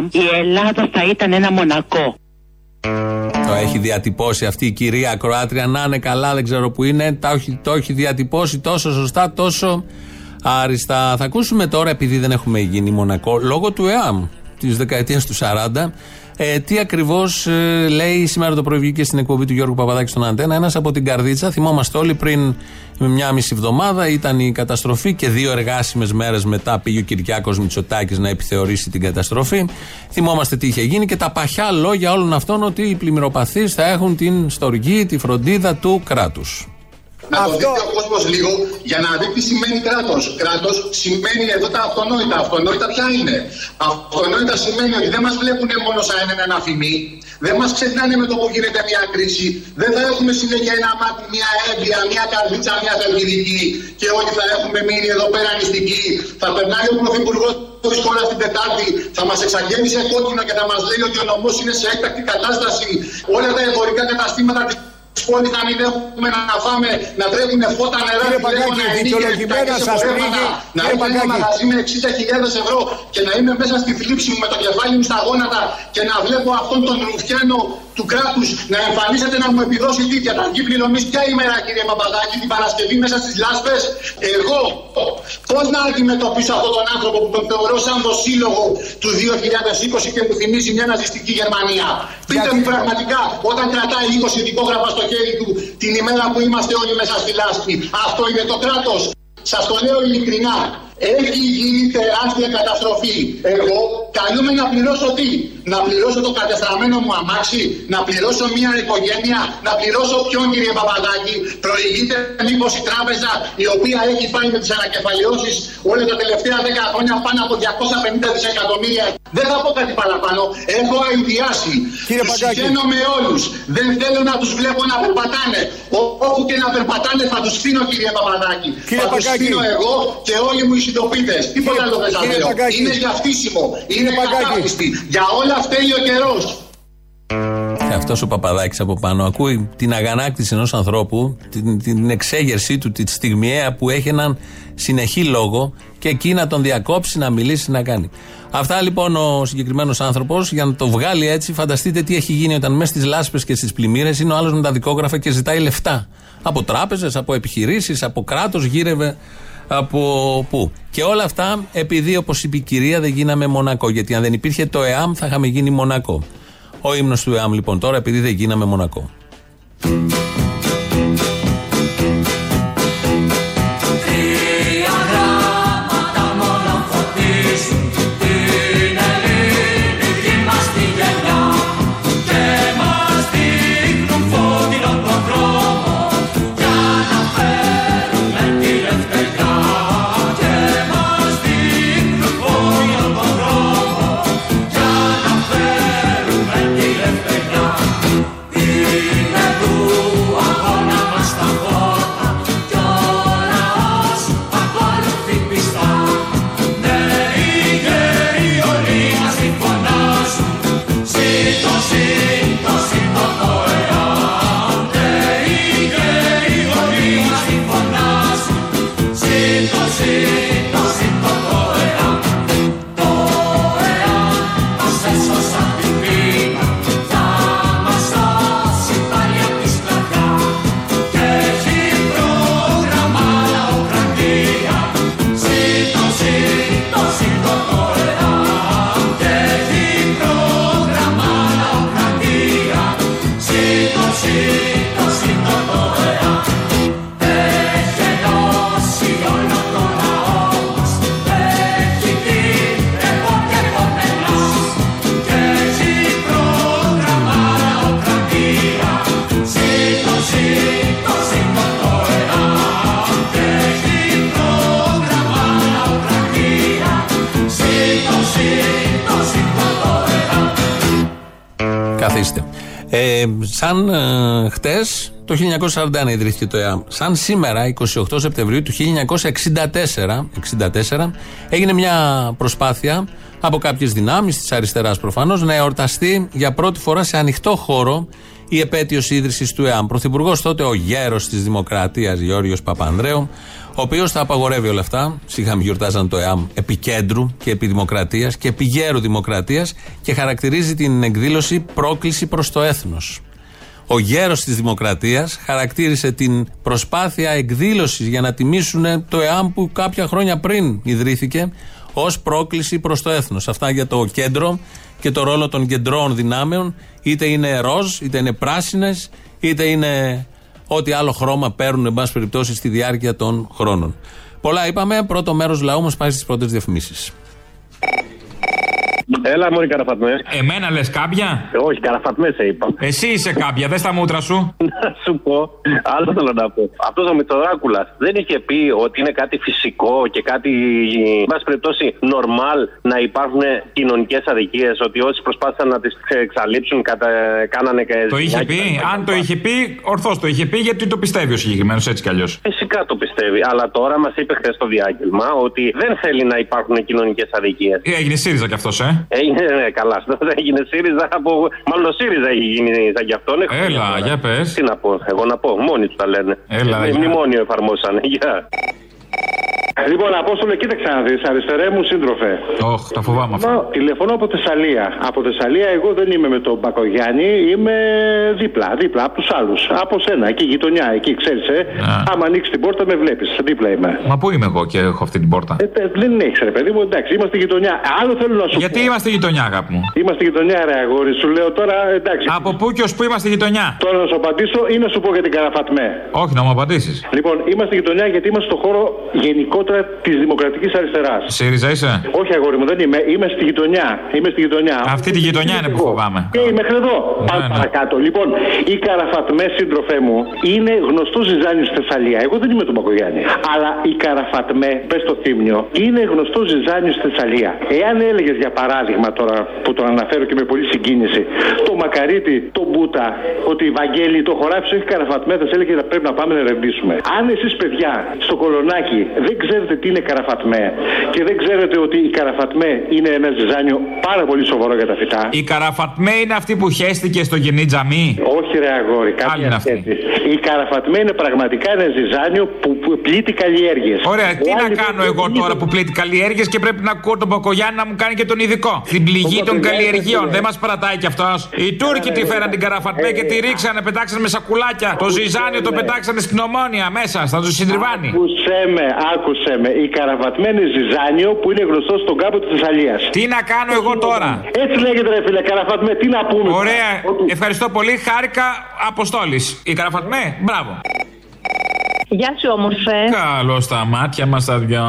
Υπήρχε το ΕΑΜ, η Ελλάδα θα ήταν ένα μονακό. Το έχει διατυπώσει αυτή η κυρία Κροάτρια. Να είναι καλά, δεν ξέρω που είναι. Το έχει, το έχει διατυπώσει τόσο σωστά, τόσο άριστα. Θα ακούσουμε τώρα, επειδή δεν έχουμε γίνει μονακό, λόγω του ΕΑΜ της δεκαετίας του 40, ε, τι ακριβώς λέει σήμερα το πρωί βγήκε στην εκπομπή του Γιώργου Παπαδάκη στον Αντένα. Ένας από την Καρδίτσα, θυμόμαστε όλοι πριν μια μισή εβδομάδα ήταν η καταστροφή και δύο εργάσιμες μέρες μετά πήγε ο Κυριάκος Μητσοτάκης να επιθεωρήσει την καταστροφή. Θυμόμαστε τι είχε γίνει και τα παχιά λόγια όλων αυτών ότι οι πλημμυροπαθείς θα έχουν την στοργή, τη φροντίδα του κράτους. Να το δει ο κόσμος λίγο για να δει τι σημαίνει κράτος. Κράτος σημαίνει εδώ τα αυτονόητα. Αυτονόητα ποια είναι; Αυτονόητα σημαίνει ότι δεν μας βλέπουν μόνο σαν ένα αφημί. Δεν μας ξεχνάνε με το που γίνεται μια κρίση. Δεν θα έχουμε συνέχεια ένα μάτι, μια έμπεια, μια καρδίτσα, μια θερμιδική και όλοι θα έχουμε μείνει εδώ πέρα νηστικοί. Θα περνάει ο Πρωθυπουργός της χώρας την Τετάρτη, θα μας εξαγγέλει σε κόκκινο και θα μας λέει ότι ο νομός είναι σε έκτακτη κατάσταση. Όλα τα εμπορικά καταστήματα της πόλη να μην έχουμε να φάμε, να τρέχουν φώτα νερά, Κύριε Παγκάκη, δικαιολογημένα σας πνίγει. να Κύριε είμαι ένα Παγκάκη. μαγαζί με 60.000 ευρώ και να είμαι μέσα στη θλίψη μου με το κεφάλι μου στα γόνατα και να βλέπω αυτόν τον ρουφιάνο του κράτους να εμφανίζεται να μου επιδώσει τι διαταγή πληρωμή. Ποια ημέρα, κύριε Παπαδάκη, την Παρασκευή μέσα στις λάσπες; Εγώ πώς να αντιμετωπίσω αυτόν τον άνθρωπο που τον θεωρώ σαν το σύλλογο του 2020 και μου θυμίζει μια ναζιστική Γερμανία; Πείτε μου πραγματικά, όταν κρατάει 20 ειδικόγραφα στο χέρι του την ημέρα που είμαστε όλοι μέσα στη λάσπη, αυτό είναι το κράτος; Σας το λέω ειλικρινά. Έχει γίνει τεράστια καταστροφή. Εγώ καλούμε να πληρώσω τι; Να πληρώσω το κατεστραμμένο μου αμάξι, να πληρώσω μια οικογένεια, να πληρώσω ποιον κύριε Παπαδάκη. Προηγείται μήπως η τράπεζα η οποία έχει πάει με τις ανακεφαλαιώσεις όλα τα τελευταία 10 χρόνια πάνω από 250 δισεκατομμύρια. Δεν θα πω κάτι παραπάνω. Έχω αειδιάσει. Κύριε Τους Παγκάκη. συγχαίνω με όλους. Δεν θέλω να τους βλέπω να περπατάνε. Ό- Όπου και να περπατάνε θα τους στείλω κύριε Παπαδάκη. Κύριε θα τους Παγκάκη. στείλω εγώ και όλοι μου οι συντοπίτε. Τίποτα άλλο δεν θα κύριε λέω. Παγκάκη. Είναι για φτύσιμο. Είναι Παγκάκη. κατάπιστη. Για όλα φταίει ο καιρός. Και αυτός ο Παπαδάκης από πάνω ακούει την αγανάκτηση ενός ανθρώπου, την, την εξέγερσή του, τη στιγμιαία που έχει έναν συνεχή λόγο και εκεί να τον διακόψει, να μιλήσει, να κάνει. Αυτά λοιπόν ο συγκεκριμένος άνθρωπος για να το βγάλει έτσι, φανταστείτε τι έχει γίνει όταν μέσα στις λάσπες και στις πλημμύρες είναι ο άλλος με τα δικόγραφα και ζητάει λεφτά. Από τράπεζες, από επιχειρήσεις, από κράτος, γύρευε από πού. Και όλα αυτά επειδή, όπως είπε η κυρία, δεν γίναμε μονακό. Γιατί αν δεν υπήρχε το ΕΑΜ, θα είχαμε γίνει μονακό. Ο ύμνος του ΕΑΜ λοιπόν τώρα, επειδή δεν γίναμε μονακό. 1941 ιδρύθηκε το ΕΑΜ. Σαν σήμερα, 28 Σεπτεμβρίου του 1964, 64, έγινε μια προσπάθεια από κάποιες δυνάμεις της αριστεράς προφανώς να εορταστεί για πρώτη φορά σε ανοιχτό χώρο η επέτειος ίδρυσης του ΕΑΜ. Πρωθυπουργός τότε ο γέρος της Δημοκρατίας Γιώργο Παπανδρέου, ο οποίος τα απαγορεύει όλα αυτά. Σίγαμε γιορτάζαν το ΕΑΜ επί κέντρου και επί Δημοκρατίας και επί γέρου Δημοκρατίας και χαρακτηρίζει την εκδήλωση πρόκληση προς το έθνος. Ο γέρος της Δημοκρατίας χαρακτήρισε την προσπάθεια εκδήλωσης για να τιμήσουν το ΕΑΜ που κάποια χρόνια πριν ιδρύθηκε ως πρόκληση προς το έθνος. Αυτά για το κέντρο και το ρόλο των κεντρών δυνάμεων είτε είναι ροζ, είτε είναι πράσινες, είτε είναι ό,τι άλλο χρώμα παίρνουν εν πάση περιπτώσει στη διάρκεια των χρόνων. Πολλά είπαμε, πρώτο μέρος λαού μας πάει στις πρώτες διαφημίσεις. Έλα, Μωρή Καραφατμέ. Εμένα λες κάποια. Όχι, Καραφατμέ σε είπα. Εσύ είσαι κάποια, δες τα μούτρα σου. Να σου πω, άλλο θέλω να πω. Αυτός ο Μητσοδράκουλα δεν είχε πει ότι είναι κάτι φυσικό και κάτι, εν πάση περιπτώσει, νορμάλ να υπάρχουν κοινωνικές αδικίες. Ότι όσοι προσπάθησαν να τις εξαλείψουν, κατα... κάνανε και. Το είχε πει. Αν το είχε πει, ορθώς το είχε πει, γιατί το πιστεύει ο συγκεκριμένος έτσι κι αλλιώς. Φυσικά το πιστεύει. Αλλά τώρα μας είπε χθες στο διάγγελμα ότι δεν θέλει να υπάρχουν κοινωνικές αδικίες. Έγινε ΣΥΡΙΖΑ κι αυτός, ε. Έγινε, ναι, καλά. Δεν έγινε ΣΥΡΙΖΑ από. Μάλλον ο ΣΥΡΙΖΑ έχει γίνει σαν κι αυτόν. Έχω Έλα, τώρα. για πες. Τι να πω, εγώ να πω, μόνοι τους τα λένε. Έλα, Με για. μνημόνιο εφαρμόσανε. Γεια. Λοιπόν, Απόστολε, κοίταξε να δεις, αριστερέ μου σύντροφε. Όχ, τα φοβάμαι αυτά. Μα, Τηλεφωνώ από Θεσσαλία. Από Θεσσαλία, εγώ δεν είμαι με τον Μπακογιάννη, είμαι δίπλα, δίπλα από τους άλλους. Από σένα, εκεί γειτονιά, εκεί ξέρεις, ε. Άμα ανοίξεις την πόρτα, με βλέπεις. Δίπλα είμαι. Μα πού είμαι εγώ και έχω αυτή την πόρτα; Ε, τε- δεν έχεις, ρε παιδί μου, εντάξει, είμαστε γειτονιά. Άλλο θέλω να σου Γιατί πω. είμαστε γειτονιά, αγάπη μου; Είμαστε γειτονιά, ρε αγόρι, σου λέω τώρα, εντάξει. Από πού και ως πού είμαστε γειτονιά; Τώρα να σου απαντήσω ή να σου πω για την Καραφατμέ. Όχι, να μου απαντήσεις. Λοιπόν, είμαστε γειτονιά γιατί είμαστε στο χώρο γενικότερα της δημοκρατικής αριστεράς. ΣΥΡΙΖΑ είσαι; Όχι, αγόρι μου, δεν είμαι. Είμαι στη γειτονιά. Είμαι στη γειτονιά. Αυτή τη γειτονιά είναι που φοβάμαι. Και μέχρι εδώ. Πάμε ναι. παρακάτω. Λοιπόν, η Καραφατμέ, σύντροφέ μου, είναι γνωστό ζυζάνιος στη Θεσσαλία. Εγώ δεν είμαι του Μπακογιάννη. Αλλά η Καραφατμέ, πες το θύμιο, είναι γνωστό ζυζάνιος στη Θεσσαλία. Εάν έλεγες για παράδειγμα τώρα που τον αναφέρω και με πολύ συγκίνηση, το Μακαρίτη, το Μπούτα, ότι η Βαγγέλη το χωράφι σου έχει Καραφατμέ, θα σε έλεγε να πρέπει να πάμε να ερευνήσουμε. Αν εσείς παιδιά στο κολονάκι δεν ξέρετε τι είναι Καραφατμέ και δεν ξέρετε ότι η Καραφατμέ είναι ένα ζυζάνιο πάρα πολύ σοβαρό για τα φυτά. Η Καραφατμέ είναι αυτή που χέστηκε στο γενή τζαμί. Όχι, ρε αγόρι, κάτι είναι αυτή. έτσι. Η Καραφατμέ είναι πραγματικά ένα ζυζάνιο που, που πλήττει καλλιέργειες. Ωραία, τι να κάνω εγώ τώρα που πλήττει καλλιέργειες και πρέπει να ακούω τον Μπακογιάννη να μου κάνει και τον ειδικό. Την πληγή των καλλιεργειών. Δεν μας παρατάει κι αυτός. Οι Τούρκοι τη φέραν την Καραφατμέ και τη ρίξανε, πετάξανε με σακουλάκια. Το ζυζάνιο το πετάξανε στην ομόνια μέσα, στα του συντριβάνι. Άκουσε με, άκουσε με. Η Καραφατμέ είναι ζυζάνιο που είναι γνωστό στον κάμπο της Θεσσαλίας. Τι να κάνω εγώ τώρα; Έτσι λέγεται, ρε φίλε, Καραφατμέ, τι να πούμε. Ωραία, ευχαριστώ πολύ. Χάρηκα Αποστόλης. Η Καραφατμέ, μπράβο. Γεια σου, όμορφε. Καλώς τα μάτια μας τα δυο.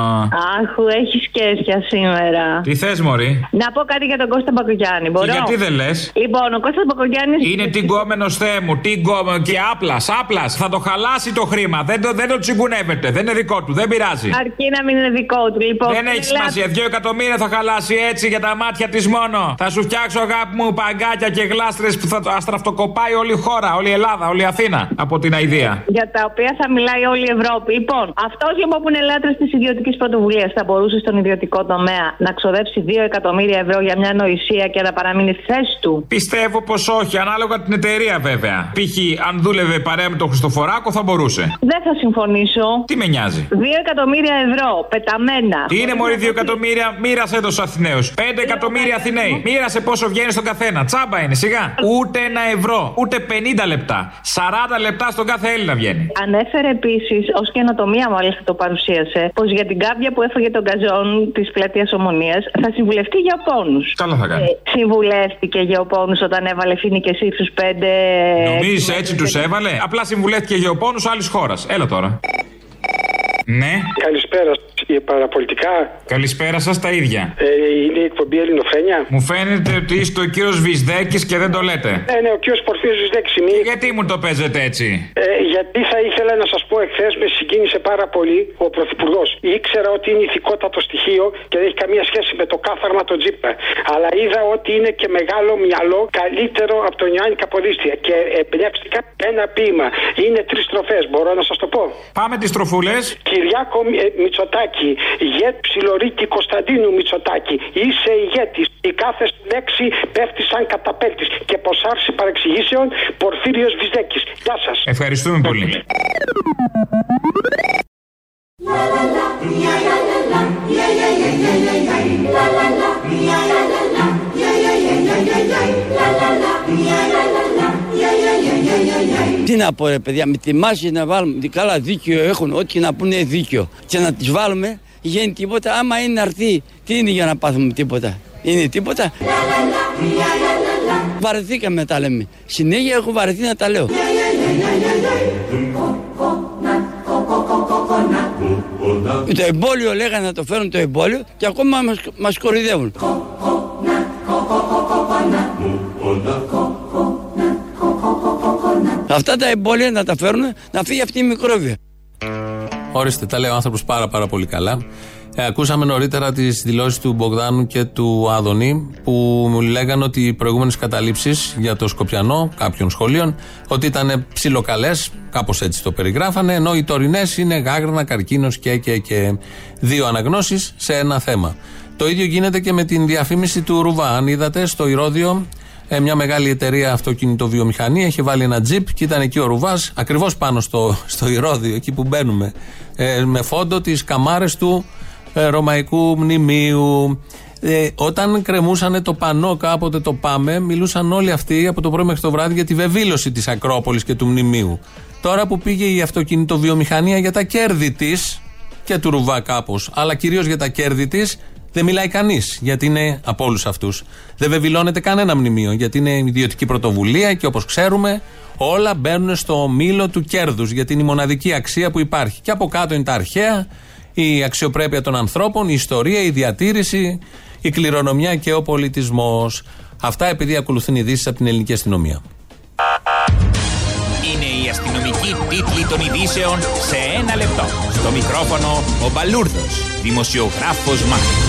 Άχου, έχεις κέσια σήμερα. Τι θες, Μωρή; Να πω κάτι για τον Κώστα Μπακογιάννη. Μπορώ; Και γιατί δεν λες; Λοιπόν, ο Κώστας Μπακογιάννη. Είναι τυγκόμενος Θεέ μου, τυγκόμενος και άπλας, άπλας. Θα το χαλάσει το χρήμα. Δεν το, δεν το τσιγκουνεύεται. Δεν είναι δικό του, δεν πειράζει. Αρκεί να μην είναι δικό του. Λοιπόν, Δεν έχει μιλά- σημασία. Δύο εκατομμύρια θα χαλάσει έτσι για τα μάτια της μόνο. Θα σου φτιάξω αγάπη μου παγκάκια και γλάστρες που θα το αστραφτοκοπάει όλη η χώρα, όλη η Ελλάδα, όλη η Αθήνα από την αηδία. Για τα οποία θα μιλάει όλη η Ευρώπη. Λοιπόν, αυτός λοιπόν που είναι λάτρε της ιδιωτικής πρωτοβουλίας θα μπορούσε στον ιδιωτικό τομέα να ξοδέψει 2 εκατομμύρια ευρώ για μια νοησία και να παραμείνει στη θέση του; Πιστεύω πως όχι, ανάλογα την εταιρεία βέβαια. Π.χ. αν δούλευε παρέα με τον Χριστοφοράκο θα μπορούσε. Δεν θα συμφωνήσω. Τι με νοιάζει; 2 εκατομμύρια ευρώ πεταμένα. Τι είναι μόλι 2 εκατομμύρια, μοίρασε εδώ στου Αθηναίου. 5 εκατομμύρια Αθηναίοι. Μοίρασε πόσο βγαίνει στον καθένα. Τσάμπα είναι, σιγά. Ούτε ένα ευρώ, ούτε 50 λεπτά. 40 λεπτά στον κάθε Έλληνα βγαίνει. Ανέφερε επίσης, ως καινοτομία μάλιστα το παρουσίασε, πως για την κάμπια που έφαγε τον καζόν της πλατείας Ομονίας θα συμβουλευτεί για πόνους. Καλά θα κάνει. συμβουλεύτηκε για πόνους όταν έβαλε φοινικέ ύψου 5. Νομίζεις έτσι τους έβαλε; Απλά συμβουλεύτηκε γεωπόνου άλλης χώρας. Έλα τώρα. Ναι. Καλησπέρα. Για παραπολιτικά. Καλησπέρα σας τα ίδια. Ε, είναι η εκπομπή Ελληνοφρένια. Μου φαίνεται ότι είστε ο κύριος Βυσδέκης και δεν το λέτε. Ναι, ναι, ο κύριος Πορφύριος Βυσδέκης είμαι. Γιατί μου το παίζετε έτσι; Ε, γιατί θα ήθελα να σας πω εχθές με συγκίνησε πάρα πολύ ο Πρωθυπουργός. Ήξερα ότι είναι ηθικότατο στοιχείο και δεν έχει καμία σχέση με το κάθαρμα των Τζίπρα. Αλλά είδα ότι είναι και μεγάλο μυαλό καλύτερο από τον Ιωάννη Καποδίστρια. Και εμπνεύστηκα ένα ποίημα. Είναι τρεις στροφές, μπορώ να σας το πω; Πάμε τις τροφούλε. Κυριάκο ε, Μητσοτάκη, ηγέτ ψιλορίτη Κωνσταντίνου Μητσοτάκη. Είσαι ηγέτη. Η κάθε σου λέξη πέφτει σαν καταπέλτη. Και ποσάρση παρεξηγήσεων Πορφύριο Βυζδέκη. Γεια σα. Ευχαριστούμε πολύ. Τι να πω ρε παιδιά, με τη μάση να βάλουμε, τι καλά δίκιο έχουν, ό,τι να πούνε δίκιο. Και να τις βάλουμε, γίνει τίποτα, άμα είναι να έρθει, τι είναι για να πάθουμε τίποτα. Είναι τίποτα. Βαρεθήκαμε να τα λέμε. Συνέχεια έχω βαρεθεί να τα λέω. Και το εμπόλιο λέγανε να το φέρουν το εμπόλιο και ακόμα μας, μας κορυδεύουν. Αυτά τα εμπόλια να τα φέρουν να φύγει αυτή η μικρόβια. Ορίστε, τα λέει ο άνθρωπος πάρα, πάρα πολύ καλά. Ε, ακούσαμε νωρίτερα τις δηλώσεις του Μπογδάνου και του Άδωνη που μου λέγανε ότι οι προηγούμενες καταλήψεις για το Σκοπιανό κάποιων σχολείων ότι ήταν ψιλοκαλές, κάπως έτσι το περιγράφανε, ενώ οι τωρινές είναι γάγρανα, καρκίνος και, και, και. Δύο αναγνώσεις σε ένα θέμα. Το ίδιο γίνεται και με την διαφήμιση του Ρουβά. Αν είδατε στο Ηρόδιο, ε, μια μεγάλη εταιρεία αυτοκινητοβιομηχανία είχε βάλει ένα τζιπ και ήταν εκεί ο Ρουβάς, ακριβώς πάνω στο, στο Ηρόδιο, εκεί που μπαίνουμε, ε, με φόντο τις καμάρες του ε, Ρωμαϊκού Μνημείου. Ε, όταν κρεμούσαν το πανό κάποτε το πάμε, μιλούσαν όλοι αυτοί από το πρωί μέχρι το βράδυ για τη βεβήλωση της Ακρόπολης και του Μνημείου. Τώρα που πήγε η αυτοκινητοβιομηχανία για τα κέρδη της και του Ρουβά κάπως, αλλά κυρίως για τα κέρδη της, δεν μιλάει κανείς, γιατί είναι από όλους αυτούς. Δεν βεβηλώνεται κανένα μνημείο, γιατί είναι ιδιωτική πρωτοβουλία και όπως ξέρουμε, όλα μπαίνουν στο μήλο του κέρδους, γιατί είναι η μοναδική αξία που υπάρχει. Και από κάτω είναι τα αρχαία, η αξιοπρέπεια των ανθρώπων, η ιστορία, η διατήρηση, η κληρονομιά και ο πολιτισμός. Αυτά επειδή ακολουθούν ειδήσεις από την ελληνική αστυνομία. Είναι η αστυνομική τίτλη των ειδήσεων σε ένα λεπτό. Στο μικρόφωνο ο Μπαλούρδος, δημοσιογράφος Μάρκος.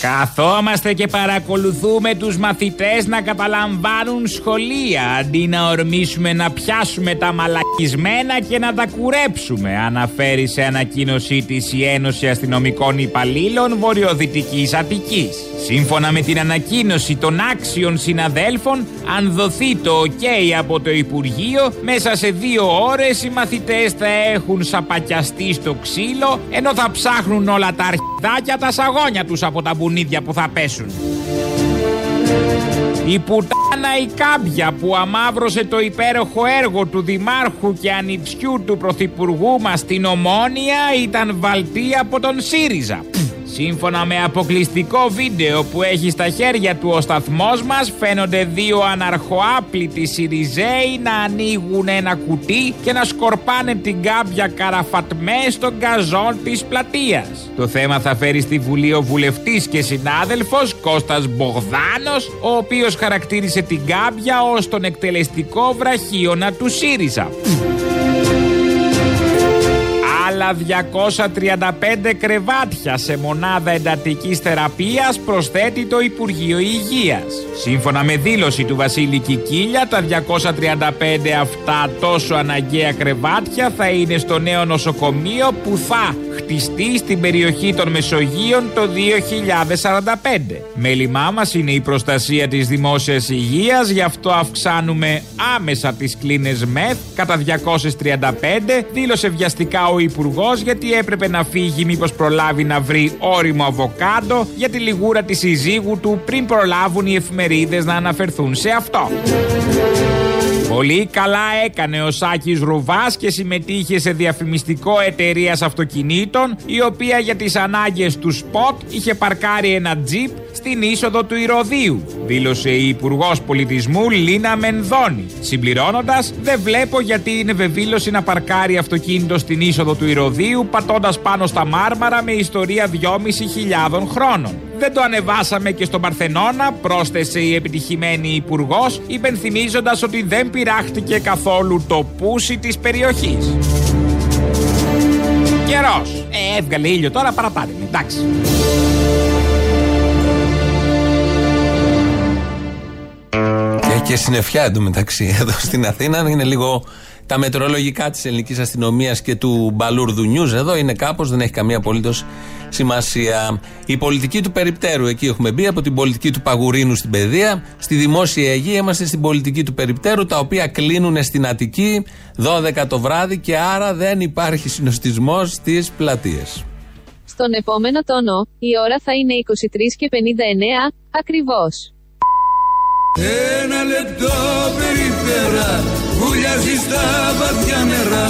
Καθόμαστε και παρακολουθούμε τους μαθητές να καταλαμβάνουν σχολεία αντί να ορμήσουμε να πιάσουμε τα μαλακισμένα και να τα κουρέψουμε αναφέρει σε ανακοίνωσή της η Ένωση Αστυνομικών Υπαλλήλων Βορειοδυτικής Αττικής. Σύμφωνα με την ανακοίνωση των άξιων συναδέλφων, αν δοθεί το ok από το Υπουργείο, μέσα σε δύο ώρες οι μαθητές θα έχουν σαπακιαστεί στο ξύλο, ενώ θα ψάχνουν όλα τα αρχιδάκια τα σαγόνια τους από τα μπουνίδια που θα πέσουν. Η πουτάνα η κάμπια που αμάβρωσε το υπέροχο έργο του Δημάρχου και ανιψιού του Πρωθυπουργού μας στην Ομόνια ήταν βαλτή από τον ΣΥΡΙΖΑ. Σύμφωνα με αποκλειστικό βίντεο που έχει στα χέρια του ο σταθμός μας φαίνονται δύο αναρχοάπλητοι Σιριζέοι να ανοίγουν ένα κουτί και να σκορπάνε την κάμπια καραφατμέ στον καζόν της πλατείας. Το θέμα θα φέρει στη Βουλή ο βουλευτής και συνάδελφος Κώστας Μπογδάνος ο οποίος χαρακτήρισε την κάμπια ως τον εκτελεστικό βραχίωνα του ΣΥΡΙΖΑ. Άλλα 235 κρεβάτια σε μονάδα εντατικής θεραπείας προσθέτει το Υπουργείο Υγείας. Σύμφωνα με δήλωση του Βασίλη Κικίλια, τα 235 αυτά τόσο αναγκαία κρεβάτια θα είναι στο νέο νοσοκομείο που θα χτιστεί στην περιοχή των Μεσογείων το 2045. Μέλημά μας είναι η προστασία της δημόσιας υγείας, γι' αυτό αυξάνουμε άμεσα τις κλίνες ΜΕΘ κατά 235, δήλωσε βιαστικά ο Υπουργός γιατί έπρεπε να φύγει μήπως προλάβει να βρει όριμο αβοκάντο για τη λιγούρα της συζύγου του πριν προλάβουν οι εφημερίδες να αναφερθούν σε αυτό. Πολύ καλά έκανε ο Σάκης Ρουβάς και συμμετείχε σε διαφημιστικό εταιρείας αυτοκινήτων, η οποία για τις ανάγκες του σποτ είχε παρκάρει ένα τζιπ στην είσοδο του Ηρωδίου, δήλωσε η Υπουργός Πολιτισμού Λίνα Μενδώνη. Συμπληρώνοντας, δεν βλέπω γιατί είναι βεβήλωση να παρκάρει αυτοκίνητο στην είσοδο του Ηρωδίου, πατώντας πάνω στα μάρμαρα με ιστορία 2.500 χρόνων. Δεν το ανεβάσαμε και στον Παρθενώνα, πρόσθεσε η επιτυχημένη υπουργός, υπενθυμίζοντας ότι δεν πειράχτηκε καθόλου το πούσι της περιοχής. Καιρός. Ε, έβγαλε ήλιο τώρα, παραπάτε. Εντάξει. Και, και συννεφιά εντωμεταξύ εδώ στην Αθήνα είναι λίγο τα μετεωρολογικά της ελληνικής αστυνομίας και του μπαλούρδου νιούζ εδώ είναι κάπως, δεν έχει καμία απολύτως σημασία. Η πολιτική του περιπτέρου, εκεί έχουμε μπει, από την πολιτική του Παγουρίνου στην παιδεία, στη δημόσια υγεία είμαστε στην πολιτική του περιπτέρου, τα οποία κλείνουν στην Αττική 12 το βράδυ και άρα δεν υπάρχει συνοστισμός στις πλατείες. Στον επόμενο τόνο, η ώρα θα είναι 23 και 59, ακριβώς. Ένα λεπτό περιφέρα βουλιάζει στα βαθιά νερά.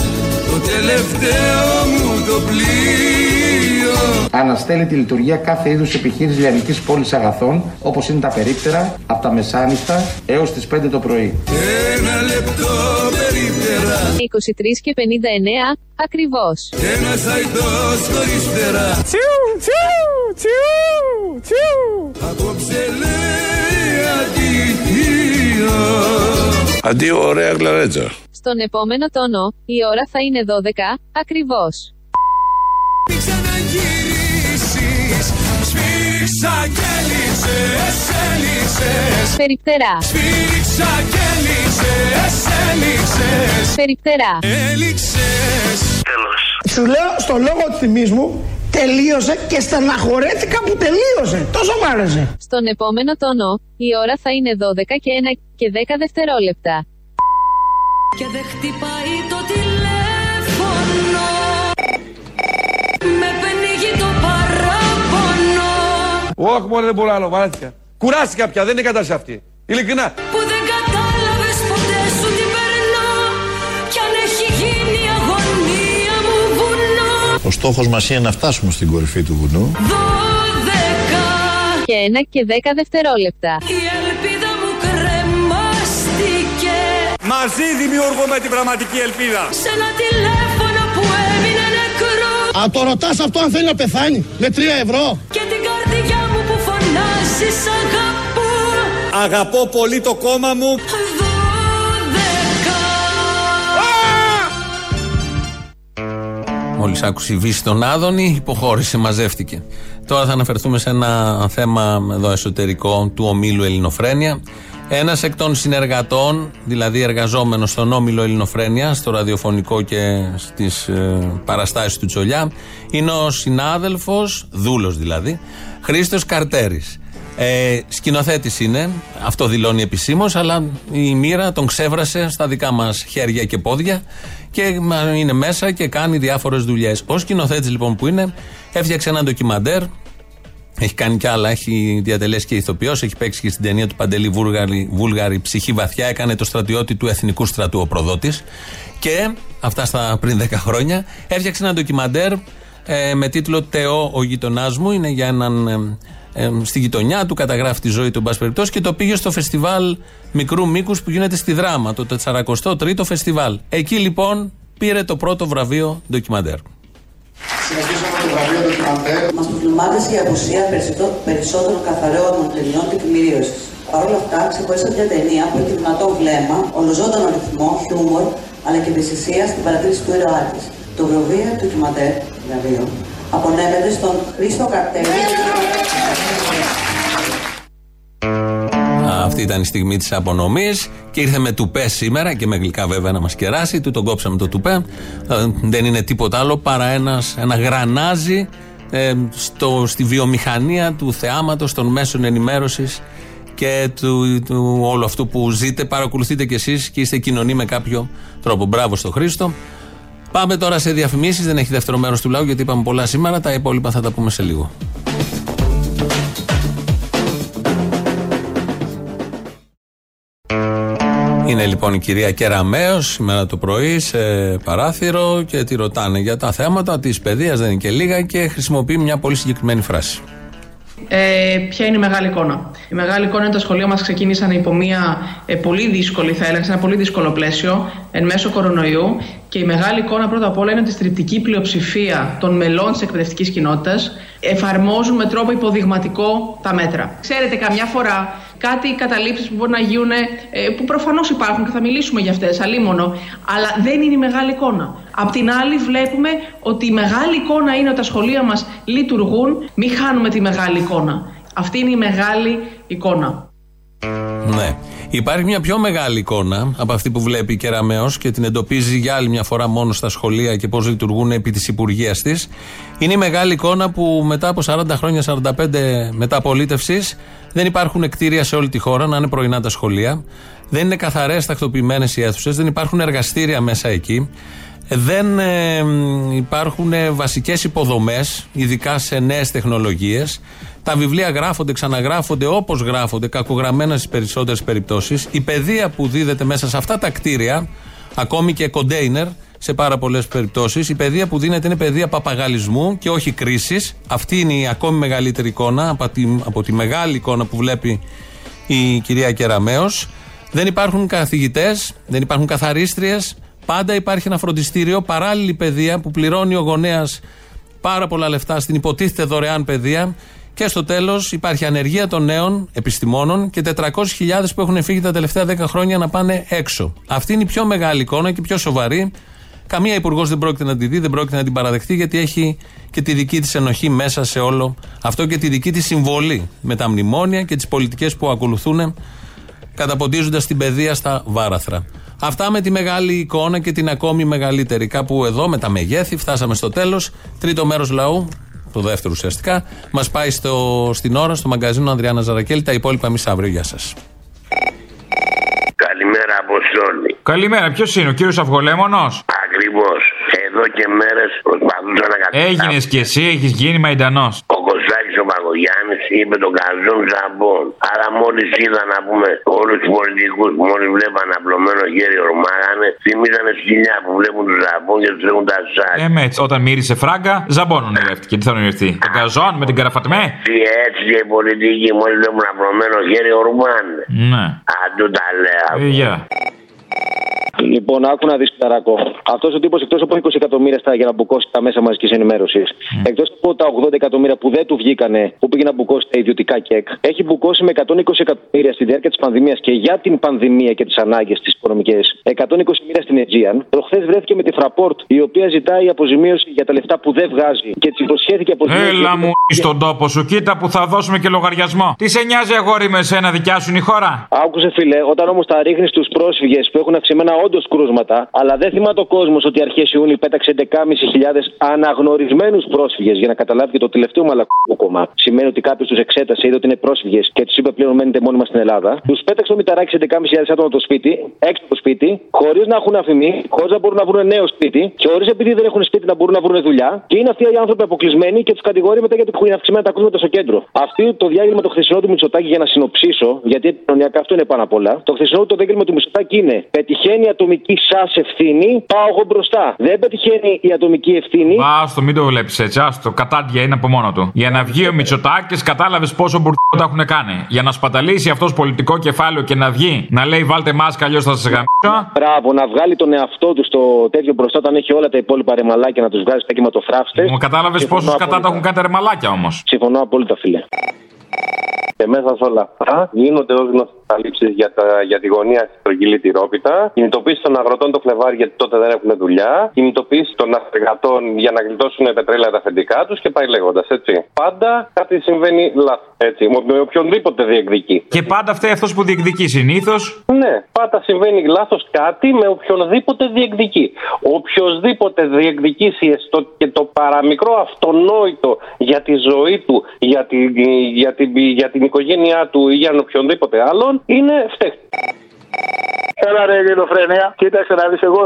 Το τελευταίο μου το πλοίο. Αναστέλει τη λειτουργία κάθε είδους επιχείρησης λιανικής πόλης αγαθών όπως είναι τα περίπτερα από τα μεσάνυχτα έως τις 5 το πρωί. Ένα λεπτό περιφέρα 23 και 59, ακριβώς. Ένας αϊτός χωρίς φτερά Τσιου, τσιου, τσιου, τσιου. Απόψε λέει αντίο Αντίο, ωραία γλαρέτζα. Στον επόμενο τόνο, η ώρα θα είναι 12, ακριβώς. Μην ξαναγυρίσεις Σφύριξα και λύσες, έλυσες Περιπτερά. Σφύριξα και λύσες, έλυσες Περιπτερά. Έληξες Σου λέω στο λόγο τιμής μου τελείωσε και στεναχωρέθηκα που τελείωσε. Τόσο μ' άρεσε. Στον επόμενο τόνο, η ώρα θα είναι 12 και 1 και 10 δευτερόλεπτα. Και δεν χτυπάει το τηλέφωνο Με πνίγει το παράπονο Όχι μόνο δεν μπορώ άλλο, βαρέθηκα. Κουράστηκα πια, δεν είναι κατάσταση αυτή. Ειλικρινά. Που δεν Ο στόχος μας είναι να φτάσουμε στην κορυφή του βουνού. Δώδεκα Και 1 και 10 δευτερόλεπτα. Η ελπίδα μου κρεμάστηκε Μαζί δημιουργούμε την πραγματική ελπίδα. Σε ένα τηλέφωνο που έμεινε νεκρό Α, το ρωτάς αυτό αν θέλει να πεθάνει; Με 3 ευρώ. Και την καρδιά μου που φωνάζει σ' αγαπώ Αγαπώ πολύ το κόμμα μου. Μόλις άκουσε η βύση των Άδωνη, υποχώρησε, μαζεύτηκε. Τώρα θα αναφερθούμε σε ένα θέμα εδώ εσωτερικό του ομίλου Ελληνοφρένια. Ένας εκ των συνεργατών, δηλαδή εργαζόμενος στον όμιλο Ελληνοφρένια, στο ραδιοφωνικό και στις ε, παραστάσεις του Τσολιά, είναι ο συνάδελφος, δούλος δηλαδή, Χρήστος Καρτέρης. Ε, Σκηνοθέτης είναι, αυτό δηλώνει επισήμως, αλλά η μοίρα τον ξέβρασε στα δικά μας χέρια και πόδια και μα- είναι μέσα και κάνει διάφορες δουλειές. Ο σκηνοθέτης λοιπόν που είναι, έφτιαξε ένα ντοκιμαντέρ. Έχει κάνει κι άλλα, έχει διατελέσει και ηθοποιός, έχει παίξει και στην ταινία του Παντελή Βούλγαρη, Βούλγαρη Ψυχή Βαθιά. Έκανε το στρατιώτη του Εθνικού Στρατού ο προδότης. Και αυτά στα πριν 10 χρόνια έφτιαξε ένα ντοκιμαντέρ ε, με τίτλο Τεό ο γειτονάς μου. Είναι για έναν. Ε, ε, στη γειτονιά του καταγράφει τη ζωή του, εν πάση περιπτώσει, και το πήγε στο φεστιβάλ μικρού μήκους που γίνεται στη Δράμα, το 43ο φεστιβάλ. Εκεί λοιπόν πήρε το πρώτο βραβείο ντοκιμαντέρ. Συνεχίζουμε το βραβείο ντοκιμαντέρ. Μας προβλημάτισε η απουσία περισσότερο- περισσότερων καθαρών ταινιών τεκμηρίωσης. Παρ' όλα αυτά, ξεχώρισα μια ταινία που έχει δυνατό βλέμμα, ολοζώντανο ρυθμό, χιούμορ, αλλά και ευαισθησία στην παρατήρηση του ήρωά της. Το βραβείο του ντοκιμαντέρ, βραβείο, απονέμεται στον Χρήστο Καρτέλη. Αυτή ήταν η στιγμή της απονομής και ήρθε με τουπέ σήμερα και με γλυκά βέβαια να μας κεράσει. Του τον κόψαμε το τουπέ. Ε, δεν είναι τίποτα άλλο παρά ένας, ένα γρανάζι ε, στο, στη βιομηχανία του θεάματος των μέσων ενημέρωσης και του, του όλου αυτού που ζείτε. Παρακολουθείτε κι εσείς και είστε κοινωνοί με κάποιο τρόπο. Μπράβο στο Χρήστο. Πάμε τώρα σε διαφημίσεις. Δεν έχει δεύτερο μέρος του λαού γιατί είπαμε πολλά σήμερα. Τα υπόλοιπα θα τα πούμε σε λίγο. Είναι Είναι λοιπόν η κυρία Κεραμέο σήμερα το πρωί σε παράθυρο και τη ρωτάνε για τα θέματα της παιδείας, δεν είναι και λίγα, και χρησιμοποιεί μια πολύ συγκεκριμένη φράση. Ε, ποια είναι η μεγάλη εικόνα; Η μεγάλη εικόνα είναι ότι τα σχολεία μας ξεκίνησαν υπό μια ε, πολύ δύσκολη, θα έλεγα, σε ένα πολύ δύσκολο πλαίσιο, εν μέσω κορονοϊού. Και η μεγάλη εικόνα πρώτα απ' όλα είναι ότι η στριπτική πλειοψηφία των μελών της εκπαιδευτικής κοινότητας εφαρμόζουν με τρόπο υποδειγματικό τα μέτρα. Ξέρετε, καμιά φορά κάτι καταλήψεις που μπορεί να γίνουν, ε, που προφανώς υπάρχουν και θα μιλήσουμε για αυτές, αλίμονο, αλλά δεν είναι η μεγάλη εικόνα. Απ' την άλλη, βλέπουμε ότι η μεγάλη εικόνα είναι ότι τα σχολεία μας λειτουργούν, μην χάνουμε τη μεγάλη εικόνα. Αυτή είναι η μεγάλη εικόνα. Ναι. Υπάρχει μια πιο μεγάλη εικόνα από αυτή που βλέπει η Κεραμέο και την εντοπίζει για άλλη μια φορά μόνο στα σχολεία και πώς λειτουργούν επί της υπουργείας της. Είναι η μεγάλη εικόνα που μετά από 40 χρόνια, 45 μεταπολίτευσης, δεν υπάρχουν κτίρια σε όλη τη χώρα, να είναι πρωινά τα σχολεία. Δεν είναι καθαρές τακτοποιημένες οι αίθουσες, δεν υπάρχουν εργαστήρια μέσα εκεί. Δεν ε, υπάρχουν βασικές υποδομές, ειδικά σε νέες τεχνολογίες. Τα βιβλία γράφονται, ξαναγράφονται όπως γράφονται, κακογραμμένα στις περισσότερες περιπτώσεις. Η παιδεία που δίδεται μέσα σε αυτά τα κτίρια, ακόμη και κοντέινερ, σε πάρα πολλές περιπτώσεις. Η παιδεία που δίνεται είναι παιδεία παπαγαλισμού και όχι κρίσης. Αυτή είναι η ακόμη μεγαλύτερη εικόνα από τη, από τη μεγάλη εικόνα που βλέπει η κυρία Κεραμέο. Δεν υπάρχουν καθηγητές, δεν υπάρχουν καθαρίστριες. Πάντα υπάρχει ένα φροντιστήριο, παράλληλη παιδεία που πληρώνει ο γονέας πάρα πολλά λεφτά στην υποτίθεται δωρεάν παιδεία. Και στο τέλος υπάρχει ανεργία των νέων επιστημόνων και 400.000 που έχουν φύγει τα τελευταία 10 χρόνια να πάνε έξω. Αυτή είναι η πιο μεγάλη εικόνα και πιο σοβαρή. Καμία υπουργός δεν πρόκειται να τη δει, δεν πρόκειται να την παραδεχτεί, γιατί έχει και τη δική της ενοχή μέσα σε όλο αυτό και τη δική της συμβολή με τα μνημόνια και τις πολιτικές που ακολουθούν, καταποντίζοντας την παιδεία στα βάραθρα. Αυτά με τη μεγάλη εικόνα και την ακόμη μεγαλύτερη. Κάπου εδώ με τα μεγέθη φτάσαμε στο τέλος. Τρίτο μέρος λαού, το δεύτερο ουσιαστικά, μας πάει στο, στην ώρα στο μαγκαζίνο Ανδριάννα Ζαρακέλη. Τα υπόλοιπα εμείς αύριο. Γεια σας. Καλημέρα, Αποστόλη. Καλημέρα, ποιος είναι, ο κύριος Αυγολέμονος; Ακριβώς. Εδώ και μέρες προσπαθούσα να καταλάβω. Έγινες και εσύ, έχεις γίνει μαϊντανός. Ο Κωστάκη ο Παγωγιάννη είπε τον καζόν ζαμπόν. Άρα μόλις είδα να πούμε όλους τους πολιτικούς που μόλις βλέπαν απλωμένο χέρι ορμάγανε, θυμίζανε σκυλιά που βλέπουν τους ζαμπόν και τους έχουν τα σάκια. Ε, με έτσι, όταν μύρισε φράγκα, ζαμπόν ονειρεύτηκε. Τι θα ονειρευτεί, τον καζόν με την καραφατμέ; Τι έτσι και οι πολιτικοί μόλις βλέπουν απλωμένο χέρι ορμάνε. Ναι. Αντού τα λέω. Ε, γεια. Λοιπόν, άκου να δεις ταρακό. Αυτός ο τύπος εκτός από 20 εκατομμύρια στα, για να μπουκώσει τα μέσα μαζικής ενημέρωσης, εκτός από τα 80 εκατομμύρια που δεν του βγήκανε, που πήγε να μπουκώσει τα ιδιωτικά κεκ, έχει μπουκώσει με 120 εκατομμύρια στη διάρκεια της πανδημίας και για την πανδημία και τις ανάγκες τη οικονομικές. 120 εκατομμύρια στην Aegean. Προχθές βρέθηκε με τη Fraport, η οποία ζητάει αποζημίωση για τα λεφτά που δεν βγάζει και της υποσχέθηκε αποζημίωση. Έλα μου στον τόπο σου, κοίτα που θα δώσουμε και λογαριασμό. Τι σε νοιάζει αγόρι με σένα, δικιά σου είναι η χώρα; Άκουσε φίλε, όταν όμως τα ρίχνεις στους πρόσφυγες που έχουν αυξημένα όντως κρούσματα, αλλά δεν θυμάται ο κόσμος ότι αρχές Ιούνιου πέταξε 11.500 αναγνωρισμένους πρόσφυγες για να καταλάβει και το τελευταίο μαλακό κόμμα. Σημαίνει ότι κάποιος τους εξέτασε, είδε ότι είναι πρόσφυγες και τους είπε πλέον μένετε μόνιμα στην Ελλάδα. Τους πέταξε το μηταράκι σε 11.500 άτομα το σπίτι, έξω από το σπίτι, χωρίς να έχουν αφημί, χωρίς να μπορούν να βρουν νέο σπίτι, και χωρίς επειδή δεν έχουν σπίτι να μπορούν να βρουν δουλειά. Και είναι αυτοί οι άνθρωποι αποκλεισμένοι και τους κατηγορεί μετά γιατί έχουν αυξημένα τα κρούσματα στο κέντρο. Αυτή το διάγγελμα το χθεσινό του Μητσοτάκη για να συνοψίσω, γιατί επικοινωνιακά αυτό είναι πάνω απ' όλα. Το χθεσινό το διάγγελμα του Μητσοτάκη είναι πετυχαίνει η ατομική σας ευθύνη, πάω εγώ μπροστά. Δεν πετυχαίνει η ατομική ευθύνη. Άστο, μην το βλέπεις έτσι. Άστο, κατάντια είναι από μόνο του. Για να βγει ο Μητσοτάκης, κατάλαβες πόσο μπουρδό τα έχουν κάνει. Για να σπαταλήσει αυτός πολιτικό κεφάλαιο και να βγει να λέει βάλτε μάσκα, αλλιώς θα σας γαμίσω. Μπράβο, να βγάλει τον εαυτό του στο τέτοιο μπροστά όταν έχει όλα τα υπόλοιπα ρεμαλάκια να τους βγάζει στα κυματοφράφτε. Μου κατάλαβες πόσους κατά τα έχουν κάνει τα ρεμαλάκια όμως. Συμφωνώ απόλυτα, φίλε. Και μέσα σε όλα αυτά γίνονται ως γνωστές καλύψει για, τα- για τη γωνία στη στρογγυλή τυρόπιτα. Κινητοποίησης των αγροτών το Φλεβάρι γιατί τότε δεν έχουν δουλειά. Κινητοποίησης των αστεργατών για να γλιτώσουν πετρέλαια τα αφεντικά τους και πάει λέγοντας έτσι. Πάντα κάτι συμβαίνει λάθος. Έτσι, με με οποιονδήποτε διεκδικεί. Και πάντα φταίει αυτός που διεκδικεί συνήθως. Ναι, πάντα συμβαίνει λάθος κάτι με οποιονδήποτε διεκδικεί. Οποιοδήποτε διεκδικήσει έστω και το παραμικρό αυτονόητο για τη ζωή του, για την, για την, για την οικογένειά του ή για οποιονδήποτε άλλον, είναι φταίχτη. Έλα ρε Ελληνοφρένια. Κοίταξε να δεις, εγώ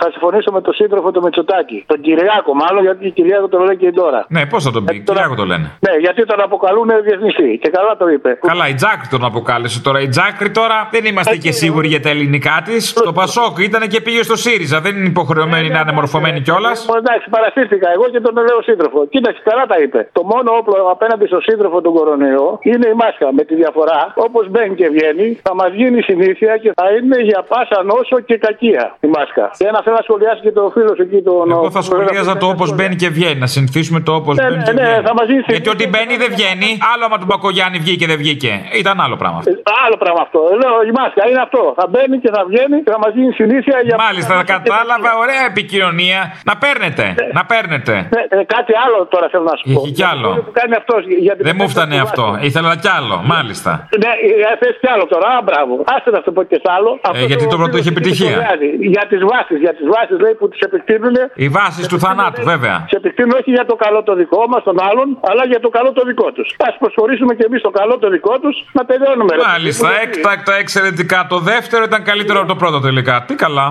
θα συμφωνήσω με τον σύντροφο του Μητσοτάκη. Τον Κυριάκο, μάλλον γιατί η Κυριάκο το λέει και τώρα. Ναι, πώς θα τον πει, Κυριάκο το λένε. Ναι, γιατί τον αποκαλούν διεθνιστή. Και καλά το είπε. Καλά, η Τζάκρη τον αποκάλεσε τώρα. Η Τζάκρη τώρα δεν είμαστε και σίγουροι για τα ελληνικά της. Στο Πασόκ ήταν και πήγε στο ΣΥΡΙΖΑ. Δεν είναι υποχρεωμένη να είναι μορφωμένη κιόλας. Εντάξει, παρασύρθηκα εγώ και τον λέω σύντροφο. Κοίταξε, καλά τα είπε. Το μόνο όπλο απέναντι στο σύντροφο του κορονοϊό είναι η μάσκα. Με τη διαφορά, όπως μπαίνει και βγαίνει, θα μας γίνει συνήθεια και θα είναι για πάσα νόσο και κακία η μάσκα. Και ένας θέλω να σχολιάσει και το φίλος εκεί τον. Εγώ θα σχολιάζα το όπως μπαίνει και βγαίνει. Να συνηθίσουμε το όπως Ναι, μπαίνει ναι, και ναι, βγαίνει. θα μας γίνει Γιατί ότι μπαίνει δεν βγαίνει. Άλλο άμα του Μπακογιάννη βγήκε δεν βγήκε. Ήταν άλλο πράγμα. αυτό. Άλλο πράγμα αυτό. Λέω η μάσκα είναι αυτό. Θα μπαίνει και θα βγαίνει και θα μας γίνει συνήθεια για. Μάλιστα, κατάλαβα. Ωραία επικοινωνία. Να παίρνετε. Να παίρνετε. Ε, ε, κάτι άλλο τώρα θέλω να σου πω. Είχε κι άλλο. Που κάνει αυτός για την Δεν μου κατάσταση φτανε του αυτό. Βάσου. Ήθελα κι άλλο. Μάλιστα. Ναι, ε, θες κι άλλο τώρα. Α, μπράβο. Άστε να σου πω και σ' άλλο. Αυτό Ε, γιατί το πρώτο φίλος είχε εκεί επιτυχία. σχολιάζει. Για τις βάσεις. Για τις βάσεις λέει που τις επεκτείνουν. Οι βάσεις του θανάτου, βέβαια. Σε επεκτείνουν όχι για το καλό το δικό μας, των άλλων, αλλά για το καλό το δικό τους. Α προσχωρήσουμε και εμείς το καλό το δικό τους να τελειώνουμε. ρε. Μάλιστα, έκτακτα, εξαιρετικά. Το δεύτερο ήταν καλύτερο από το πρώτο τελικά. Τι καλά.